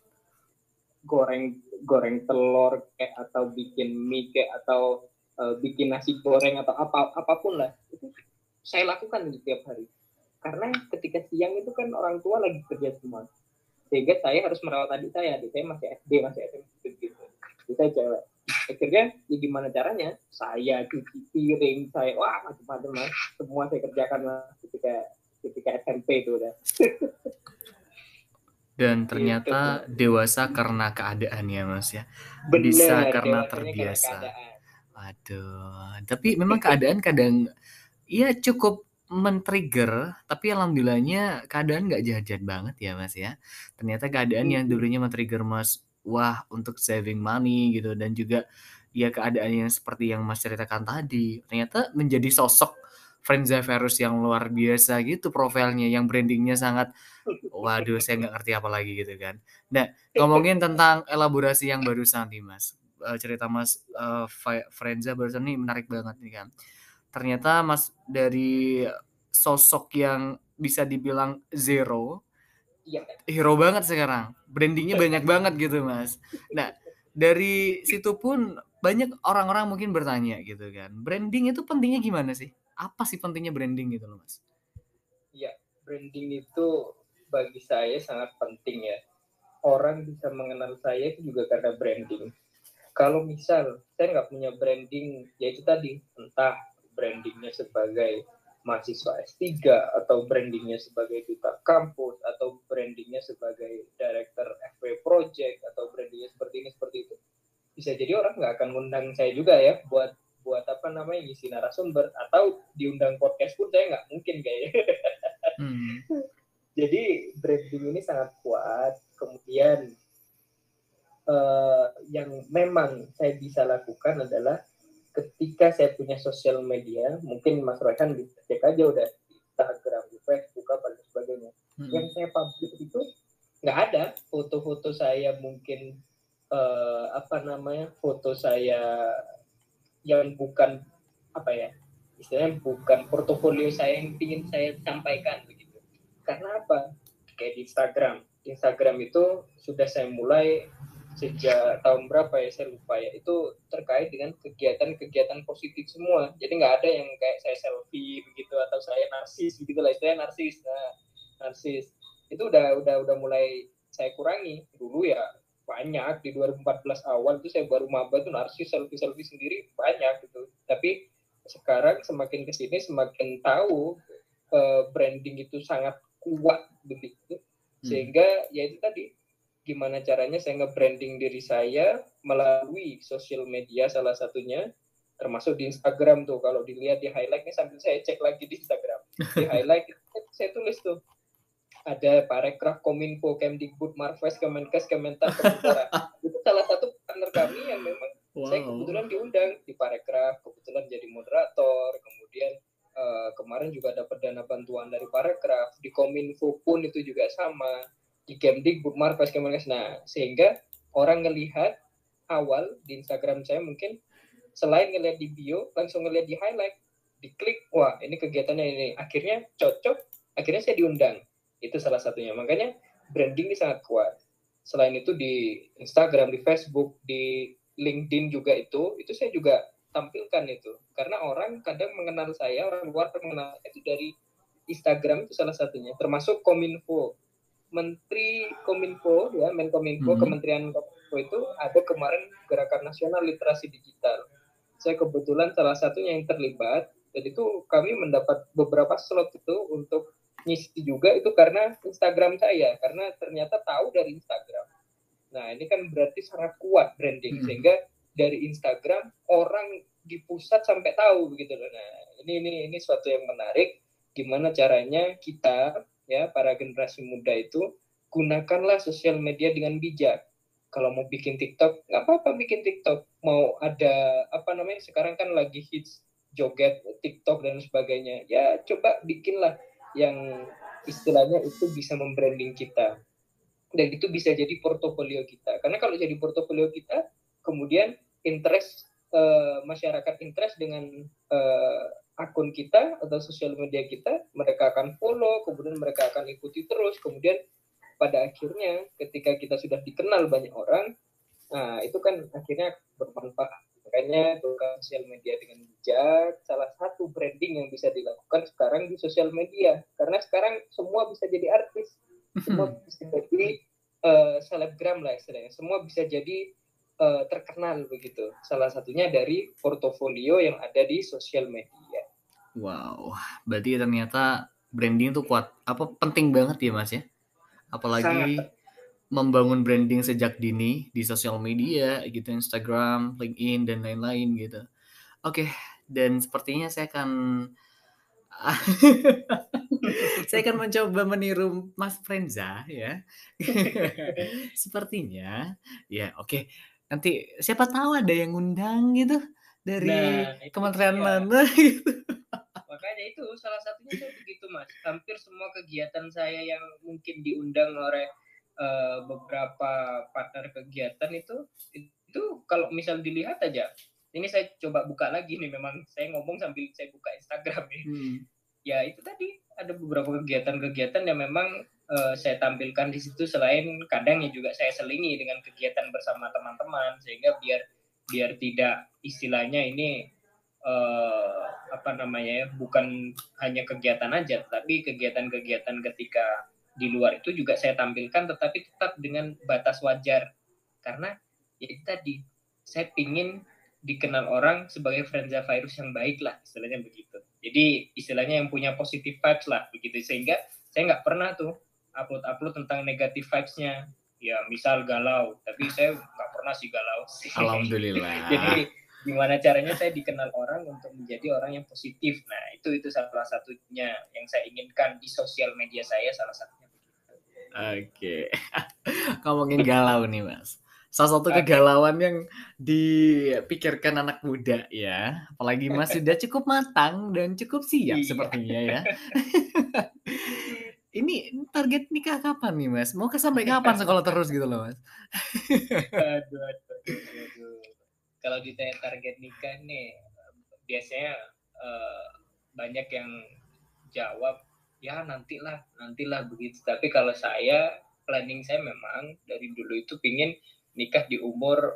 [SPEAKER 2] goreng goreng telur kayak atau bikin mie kayak atau eh, bikin nasi goreng atau apa apa pun lah. Itu saya lakukan di tiap hari. Karena ketika siang itu kan orang tua lagi kerja semua. Sehingga saya harus merawat adik saya. Adik saya masih SD masih SMP gitu. Jadi saya cewek. Akhirnya ya gimana caranya? Saya cuci piring saya wah macam-macam mas. Semua saya kerjakan mas ketika ketika SMP itu udah.
[SPEAKER 1] Dan ternyata gitu. dewasa karena keadaan ya mas ya. Bener, bisa karena terbiasa. waduh. Tapi memang keadaan kadang Iya cukup men-trigger, tapi alhamdulillahnya keadaan nggak jahat-jahat banget ya Mas ya. Ternyata keadaan yang dulunya men-trigger Mas, wah untuk saving money gitu dan juga ya keadaan yang seperti yang Mas ceritakan tadi, ternyata menjadi sosok Frenza Verus yang luar biasa gitu profilnya, yang brandingnya sangat waduh saya nggak ngerti apa lagi gitu kan. Nah ngomongin tentang elaborasi yang barusan nih Mas, uh, cerita Mas, uh, Frenza barusan nih menarik banget nih kan ternyata Mas dari sosok yang bisa dibilang zero, ya. hero banget sekarang. Brandingnya banyak banget gitu Mas. Nah dari situ pun banyak orang-orang mungkin bertanya gitu kan, branding itu pentingnya gimana sih? Apa sih pentingnya branding gitu loh Mas?
[SPEAKER 2] Iya, branding itu bagi saya sangat penting ya. Orang bisa mengenal saya itu juga karena branding. Kalau misal saya nggak punya branding, ya itu tadi entah brandingnya sebagai mahasiswa S3 atau brandingnya sebagai duta kampus atau brandingnya sebagai director FP project atau brandingnya seperti ini seperti itu. Bisa jadi orang nggak akan ngundang saya juga ya buat buat apa namanya ngisi narasumber atau diundang podcast pun saya nggak mungkin kayaknya. <laughs> Hmm. jadi branding ini sangat kuat. Kemudian uh, yang memang saya bisa lakukan adalah ketika saya punya sosial media, mungkin Mas Royhan cek aja udah di Instagram, di Facebook, apa dan sebagainya. Hmm. Yang saya publish itu nggak ada foto-foto saya mungkin uh, apa namanya foto saya yang bukan apa ya istilahnya bukan portofolio saya yang ingin saya sampaikan begitu. Karena apa? Kayak di Instagram. Instagram itu sudah saya mulai sejak tahun berapa ya saya lupa ya. Itu terkait dengan kegiatan-kegiatan positif semua. Jadi nggak ada yang kayak saya selfie begitu atau saya narsis begitu lah istilahnya narsis. Nah narsis. Itu udah udah udah mulai saya kurangi. Dulu ya banyak di 2014 awal itu saya baru maba tuh narsis selfie selfie sendiri banyak gitu. Tapi sekarang semakin ke sini semakin tahu uh, branding itu sangat kuat begitu. Hmm. sehingga hmm. ya itu tadi gimana caranya saya nge-branding diri saya melalui sosial media salah satunya termasuk di Instagram tuh. Kalau dilihat di highlight nih sambil saya cek lagi di Instagram. Di <laughs> highlight saya tulis tuh ada parekraf Kominfo, Kemdikbud, Marves, Kemenkes, Kementan, <laughs> itu salah satu partner kami yang memang wow. saya kebetulan diundang di parekraf, kebetulan jadi moderator, kemudian uh, kemarin juga dapat dana bantuan dari parekraf, di Kominfo pun itu juga sama di Kemdikbud Markas Kemenkes. Nah, sehingga orang ngelihat awal di Instagram saya mungkin selain ngelihat di bio, langsung ngelihat di highlight, diklik, wah ini kegiatannya ini. Akhirnya cocok, akhirnya saya diundang. Itu salah satunya. Makanya branding ini sangat kuat. Selain itu di Instagram, di Facebook, di LinkedIn juga itu, itu saya juga tampilkan itu. Karena orang kadang mengenal saya, orang luar mengenal itu dari Instagram itu salah satunya. Termasuk Kominfo Menteri Kominfo ya Menkominfo hmm. Kementerian oh itu ada kemarin gerakan nasional literasi digital saya kebetulan salah satunya yang terlibat dan itu kami mendapat beberapa slot itu untuk ngisi juga itu karena Instagram saya karena ternyata tahu dari Instagram. Nah ini kan berarti sangat kuat branding hmm. sehingga dari Instagram orang di pusat sampai tahu begitu loh. Nah ini ini ini suatu yang menarik. Gimana caranya kita ya para generasi muda itu gunakanlah sosial media dengan bijak. Kalau mau bikin TikTok nggak apa-apa bikin TikTok. Mau ada apa namanya sekarang kan lagi hits joget TikTok dan sebagainya. Ya coba bikinlah yang istilahnya itu bisa membranding kita dan itu bisa jadi portofolio kita karena kalau jadi portofolio kita kemudian interest uh, masyarakat interest dengan uh, akun kita atau sosial media kita mereka akan follow kemudian mereka akan ikuti terus kemudian pada akhirnya ketika kita sudah dikenal banyak orang nah itu kan akhirnya bermanfaat Makanya buka sosial media dengan bijak, salah satu branding yang bisa dilakukan sekarang di sosial media. Karena sekarang semua bisa jadi artis, semua bisa jadi uh, selebgram lah istilahnya. Semua bisa jadi uh, terkenal begitu. Salah satunya dari portofolio yang ada di sosial media.
[SPEAKER 1] Wow, berarti ternyata branding itu kuat. Apa penting banget ya mas ya? Apalagi Sangat membangun branding sejak dini di sosial media gitu Instagram, LinkedIn dan lain-lain gitu. Oke, dan sepertinya saya akan <laughs> saya akan mencoba meniru Mas Frenza ya. <laughs> sepertinya ya oke. Nanti siapa tahu ada yang ngundang gitu dari nah, kementerian mana <laughs> gitu.
[SPEAKER 2] Makanya itu salah satunya begitu Mas. Hampir semua kegiatan saya yang mungkin diundang oleh uh, beberapa partner kegiatan itu itu kalau misal dilihat aja ini saya coba buka lagi nih memang saya ngomong sambil saya buka Instagram nih hmm. ya itu tadi ada beberapa kegiatan-kegiatan yang memang uh, saya tampilkan di situ selain kadang ya juga saya selingi dengan kegiatan bersama teman-teman sehingga biar biar tidak istilahnya ini uh, apa namanya ya bukan hanya kegiatan aja tapi kegiatan-kegiatan ketika di luar itu juga saya tampilkan tetapi tetap dengan batas wajar. Karena ya itu tadi saya pingin dikenal orang sebagai Frenza virus yang baik lah istilahnya begitu. Jadi istilahnya yang punya positive vibes lah begitu. Sehingga saya nggak pernah tuh upload-upload tentang negatif vibes-nya. Ya misal galau tapi saya nggak pernah sih galau. Sih
[SPEAKER 1] alhamdulillah. <laughs>
[SPEAKER 2] Jadi gimana caranya saya dikenal orang untuk menjadi orang yang positif nah itu itu salah satunya yang saya inginkan di sosial media saya salah satunya
[SPEAKER 1] Oke. <laughs> Ngomongin galau nih, Mas. Salah satu kegalauan yang dipikirkan anak muda ya, apalagi Mas <laughs> sudah cukup matang dan cukup siap iya. sepertinya ya. <laughs> Ini target nikah kapan nih, Mas? Mau ke sampai kapan sekolah terus gitu loh, Mas?
[SPEAKER 2] aduh, aduh, aduh. Kalau ditanya target nikah nih, biasanya uh, banyak yang jawab ya nantilah nantilah begitu. Tapi kalau saya planning saya memang dari dulu itu pingin nikah di umur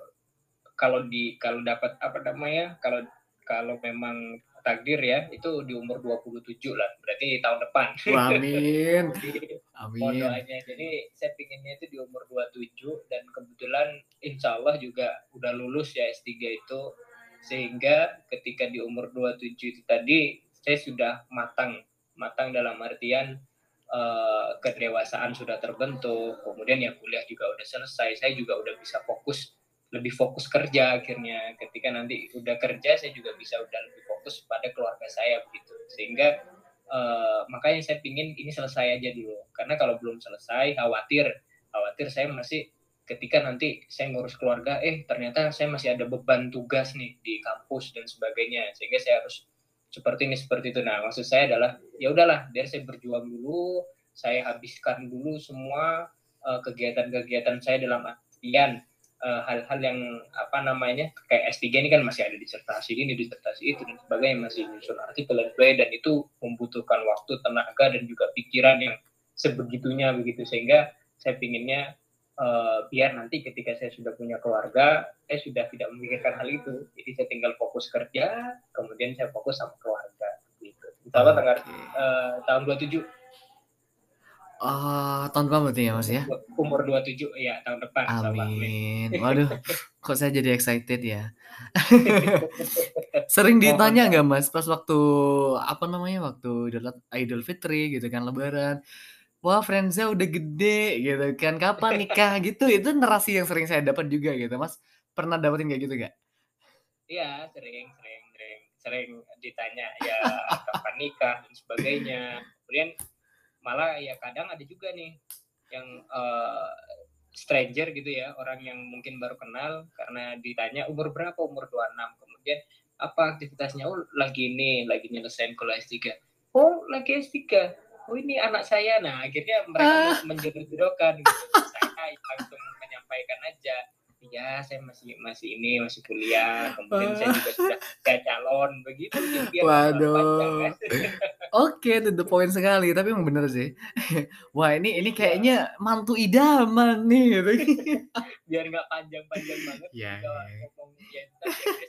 [SPEAKER 2] kalau di kalau dapat apa namanya kalau kalau memang takdir ya itu di umur 27 lah berarti tahun depan.
[SPEAKER 1] Amin. <laughs> Amin.
[SPEAKER 2] doanya. Jadi saya pinginnya itu di umur 27 dan kebetulan insya Allah juga udah lulus ya S3 itu. Sehingga ketika di umur 27 itu tadi saya sudah matang. Matang dalam artian uh, kedewasaan sudah terbentuk, kemudian ya kuliah juga udah selesai, saya juga udah bisa fokus lebih fokus kerja akhirnya. Ketika nanti udah kerja saya juga bisa udah lebih fokus pada keluarga saya begitu. Sehingga uh, makanya saya pingin ini selesai aja dulu. Karena kalau belum selesai khawatir. Khawatir saya masih ketika nanti saya ngurus keluarga eh ternyata saya masih ada beban tugas nih di kampus dan sebagainya. Sehingga saya harus seperti ini seperti itu. Nah maksud saya adalah ya udahlah biar saya berjuang dulu saya habiskan dulu semua uh, kegiatan-kegiatan saya dalam artian uh, hal-hal yang apa namanya kayak S3 ini kan masih ada disertasi ini disertasi itu dan sebagainya masih nyusun artikel dan dan itu membutuhkan waktu tenaga dan juga pikiran yang sebegitunya begitu sehingga saya pinginnya uh, biar nanti ketika saya sudah punya keluarga, saya sudah tidak memikirkan hal itu. Jadi saya tinggal fokus kerja, kemudian saya fokus sama keluarga. Gitu. Insya Allah tanggal uh, tahun 27.
[SPEAKER 1] Oh, tahun depan berarti ya Mas ya?
[SPEAKER 2] Umur 27 ya tahun depan.
[SPEAKER 1] Amin. <laughs> Waduh, kok saya jadi excited ya. <laughs> Sering ditanya nggak Mas pas waktu apa namanya waktu Idul Idul Fitri gitu kan Lebaran. Wah, Friendza udah gede gitu kan. Kapan nikah <laughs> gitu. Itu narasi yang sering saya dapat juga gitu. Mas pernah dapetin kayak gitu gak?
[SPEAKER 2] Iya, sering, sering, sering, sering ditanya ya kapan nikah dan sebagainya. Kemudian malah ya kadang ada juga nih yang uh, stranger gitu ya orang yang mungkin baru kenal karena ditanya umur berapa? Umur 26 kemudian apa aktivitasnya? Oh lagi ini lagi nyelesain kuliah S3 oh lagi S3 oh ini anak saya. Nah akhirnya mereka ah. menjodoh-jodohkan gitu. saya langsung menyampaikan aja ya saya masih masih ini masih kuliah kemudian saya juga sudah <laughs> kayak calon begitu
[SPEAKER 1] biar waduh kan. <laughs> oke okay, to the point sekali tapi emang bener sih <laughs> wah ini ini iya. kayaknya mantu idaman nih gitu.
[SPEAKER 2] biar nggak panjang-panjang banget
[SPEAKER 1] ya,
[SPEAKER 2] kalau
[SPEAKER 1] ya.
[SPEAKER 2] ngomong ya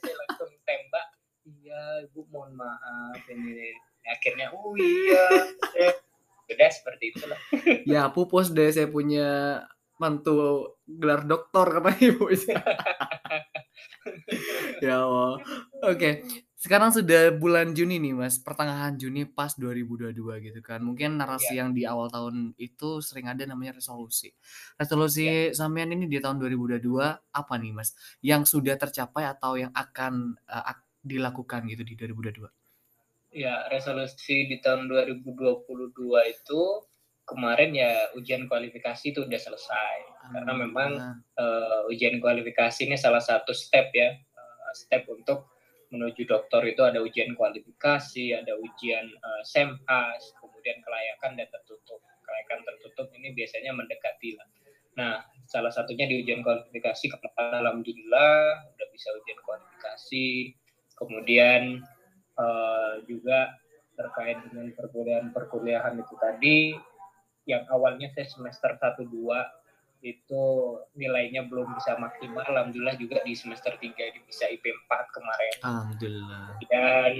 [SPEAKER 2] saya langsung tembak iya ibu mohon maaf ini akhirnya oh iya udah seperti itulah
[SPEAKER 1] ya pupus deh saya punya mantu gelar doktor kata ibu <laughs> ya Allah. Oke, okay. sekarang sudah bulan Juni nih Mas, pertengahan Juni pas 2022 gitu kan. Mungkin narasi yeah. yang di awal tahun itu sering ada namanya resolusi. Resolusi yeah. sampean ini di tahun 2022 apa nih Mas? Yang sudah tercapai atau yang akan uh, dilakukan gitu di 2022?
[SPEAKER 2] Ya, resolusi di tahun 2022 itu kemarin ya ujian kualifikasi itu udah selesai. Hmm. karena memang uh, ujian kualifikasi ini salah satu step ya. Uh, step untuk menuju dokter itu ada ujian kualifikasi ada ujian uh, eh, SEMHAS kemudian kelayakan dan tertutup. Kelayakan tertutup ini biasanya mendekati lah. Nah salah satunya di ujian kualifikasi alhamdulillah udah bisa ujian kualifikasi. Kemudian uh, juga terkait dengan perkuliahan perkuliahan itu tadi yang awalnya saya semester 1 2 itu nilainya belum bisa maksimal. Alhamdulillah juga di semester 3 ini bisa IP 4 kemarin.
[SPEAKER 1] Alhamdulillah.
[SPEAKER 2] Dan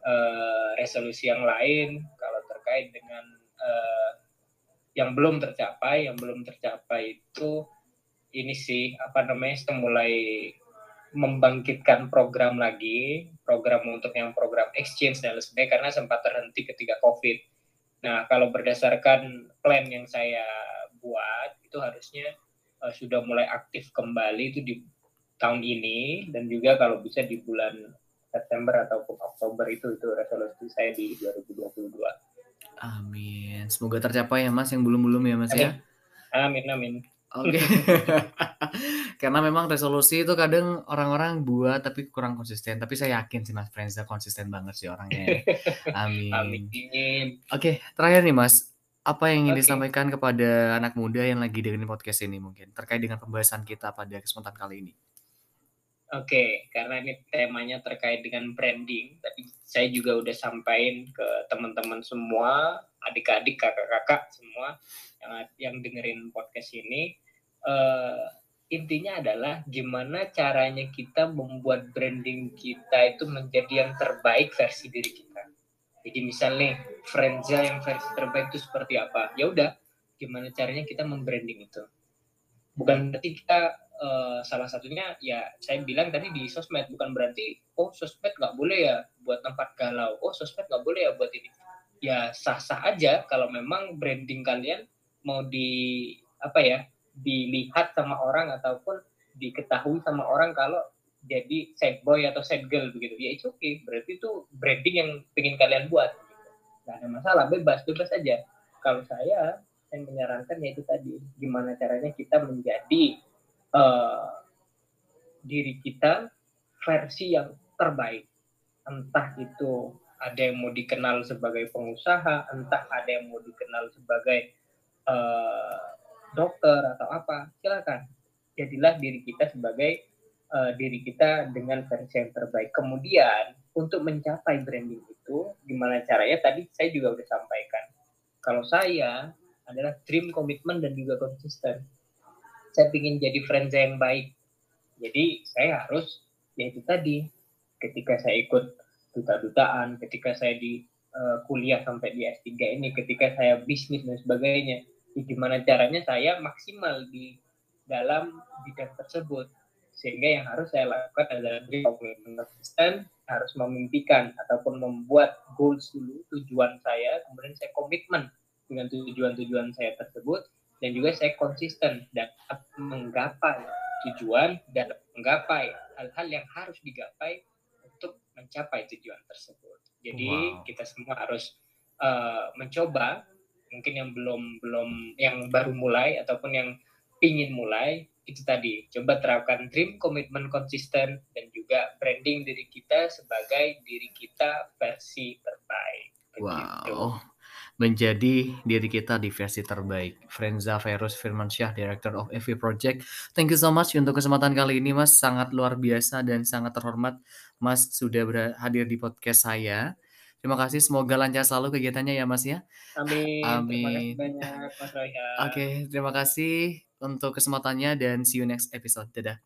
[SPEAKER 2] uh, resolusi yang lain kalau terkait dengan uh, yang belum tercapai yang belum tercapai itu ini sih apa namanya kita mulai membangkitkan program lagi program untuk yang program exchange dan sebagainya karena sempat terhenti ketika covid Nah, kalau berdasarkan plan yang saya buat itu harusnya uh, sudah mulai aktif kembali itu di tahun ini dan juga kalau bisa di bulan September ataupun Oktober itu itu resolusi saya di 2022.
[SPEAKER 1] Amin. Semoga tercapai ya Mas yang belum-belum ya Mas
[SPEAKER 2] amin. ya. Amin amin.
[SPEAKER 1] Oke. Okay. <laughs> Karena memang resolusi itu kadang orang-orang buat tapi kurang konsisten. Tapi saya yakin sih Mas Frenza konsisten banget sih orangnya. <laughs> Amin. Amin. Oke, okay, terakhir nih Mas, apa yang ingin okay. disampaikan kepada anak muda yang lagi dengerin podcast ini mungkin terkait dengan pembahasan kita pada kesempatan kali ini?
[SPEAKER 2] Oke, okay, karena ini temanya terkait dengan branding, tapi saya juga udah sampaikan ke teman-teman semua, adik-adik, kakak-kakak semua yang yang dengerin podcast ini. Uh, intinya adalah gimana caranya kita membuat branding kita itu menjadi yang terbaik versi diri kita. Jadi misalnya Frenza yang versi terbaik itu seperti apa? Ya udah, gimana caranya kita membranding itu. Bukan berarti kita uh, salah satunya ya saya bilang tadi di sosmed bukan berarti oh sosmed nggak boleh ya buat tempat galau oh sosmed nggak boleh ya buat ini ya sah-sah aja kalau memang branding kalian mau di apa ya dilihat sama orang ataupun diketahui sama orang kalau jadi sad boy atau sad girl begitu ya itu oke okay. berarti itu branding yang ingin kalian buat nggak ada masalah bebas bebas aja kalau saya saya menyarankan yaitu tadi gimana caranya kita menjadi uh, diri kita versi yang terbaik. Entah itu ada yang mau dikenal sebagai pengusaha, entah ada yang mau dikenal sebagai uh, dokter atau apa, silakan. Jadilah diri kita sebagai uh, diri kita dengan versi yang terbaik. Kemudian untuk mencapai branding itu, gimana caranya? Tadi saya juga udah sampaikan. Kalau saya adalah dream, komitmen, dan juga konsisten saya ingin jadi friend yang baik jadi saya harus ya itu tadi ketika saya ikut duta-dutaan ketika saya di uh, kuliah sampai di S3 ini ketika saya bisnis dan sebagainya gimana caranya saya maksimal di dalam bidang tersebut sehingga yang harus saya lakukan adalah konsisten harus memimpikan ataupun membuat goals dulu tujuan saya kemudian saya komitmen dengan tujuan-tujuan saya tersebut dan juga saya konsisten dan menggapai tujuan dan menggapai hal-hal yang harus digapai untuk mencapai tujuan tersebut. Jadi wow. kita semua harus uh, mencoba mungkin yang belum belum yang baru mulai ataupun yang ingin mulai itu tadi coba terapkan dream komitmen konsisten dan juga branding diri kita sebagai diri kita versi terbaik.
[SPEAKER 1] Wow menjadi diri kita di versi terbaik. Frenza Virus Firmansyah, Director of EV Project. Thank you so much untuk kesempatan kali ini Mas, sangat luar biasa dan sangat terhormat Mas sudah hadir di podcast saya. Terima kasih, semoga lancar selalu kegiatannya ya Mas ya.
[SPEAKER 2] Amin.
[SPEAKER 1] Amin.
[SPEAKER 2] Terima kasih banyak Mas
[SPEAKER 1] Oke, okay, terima kasih untuk kesempatannya dan see you next episode. Dadah.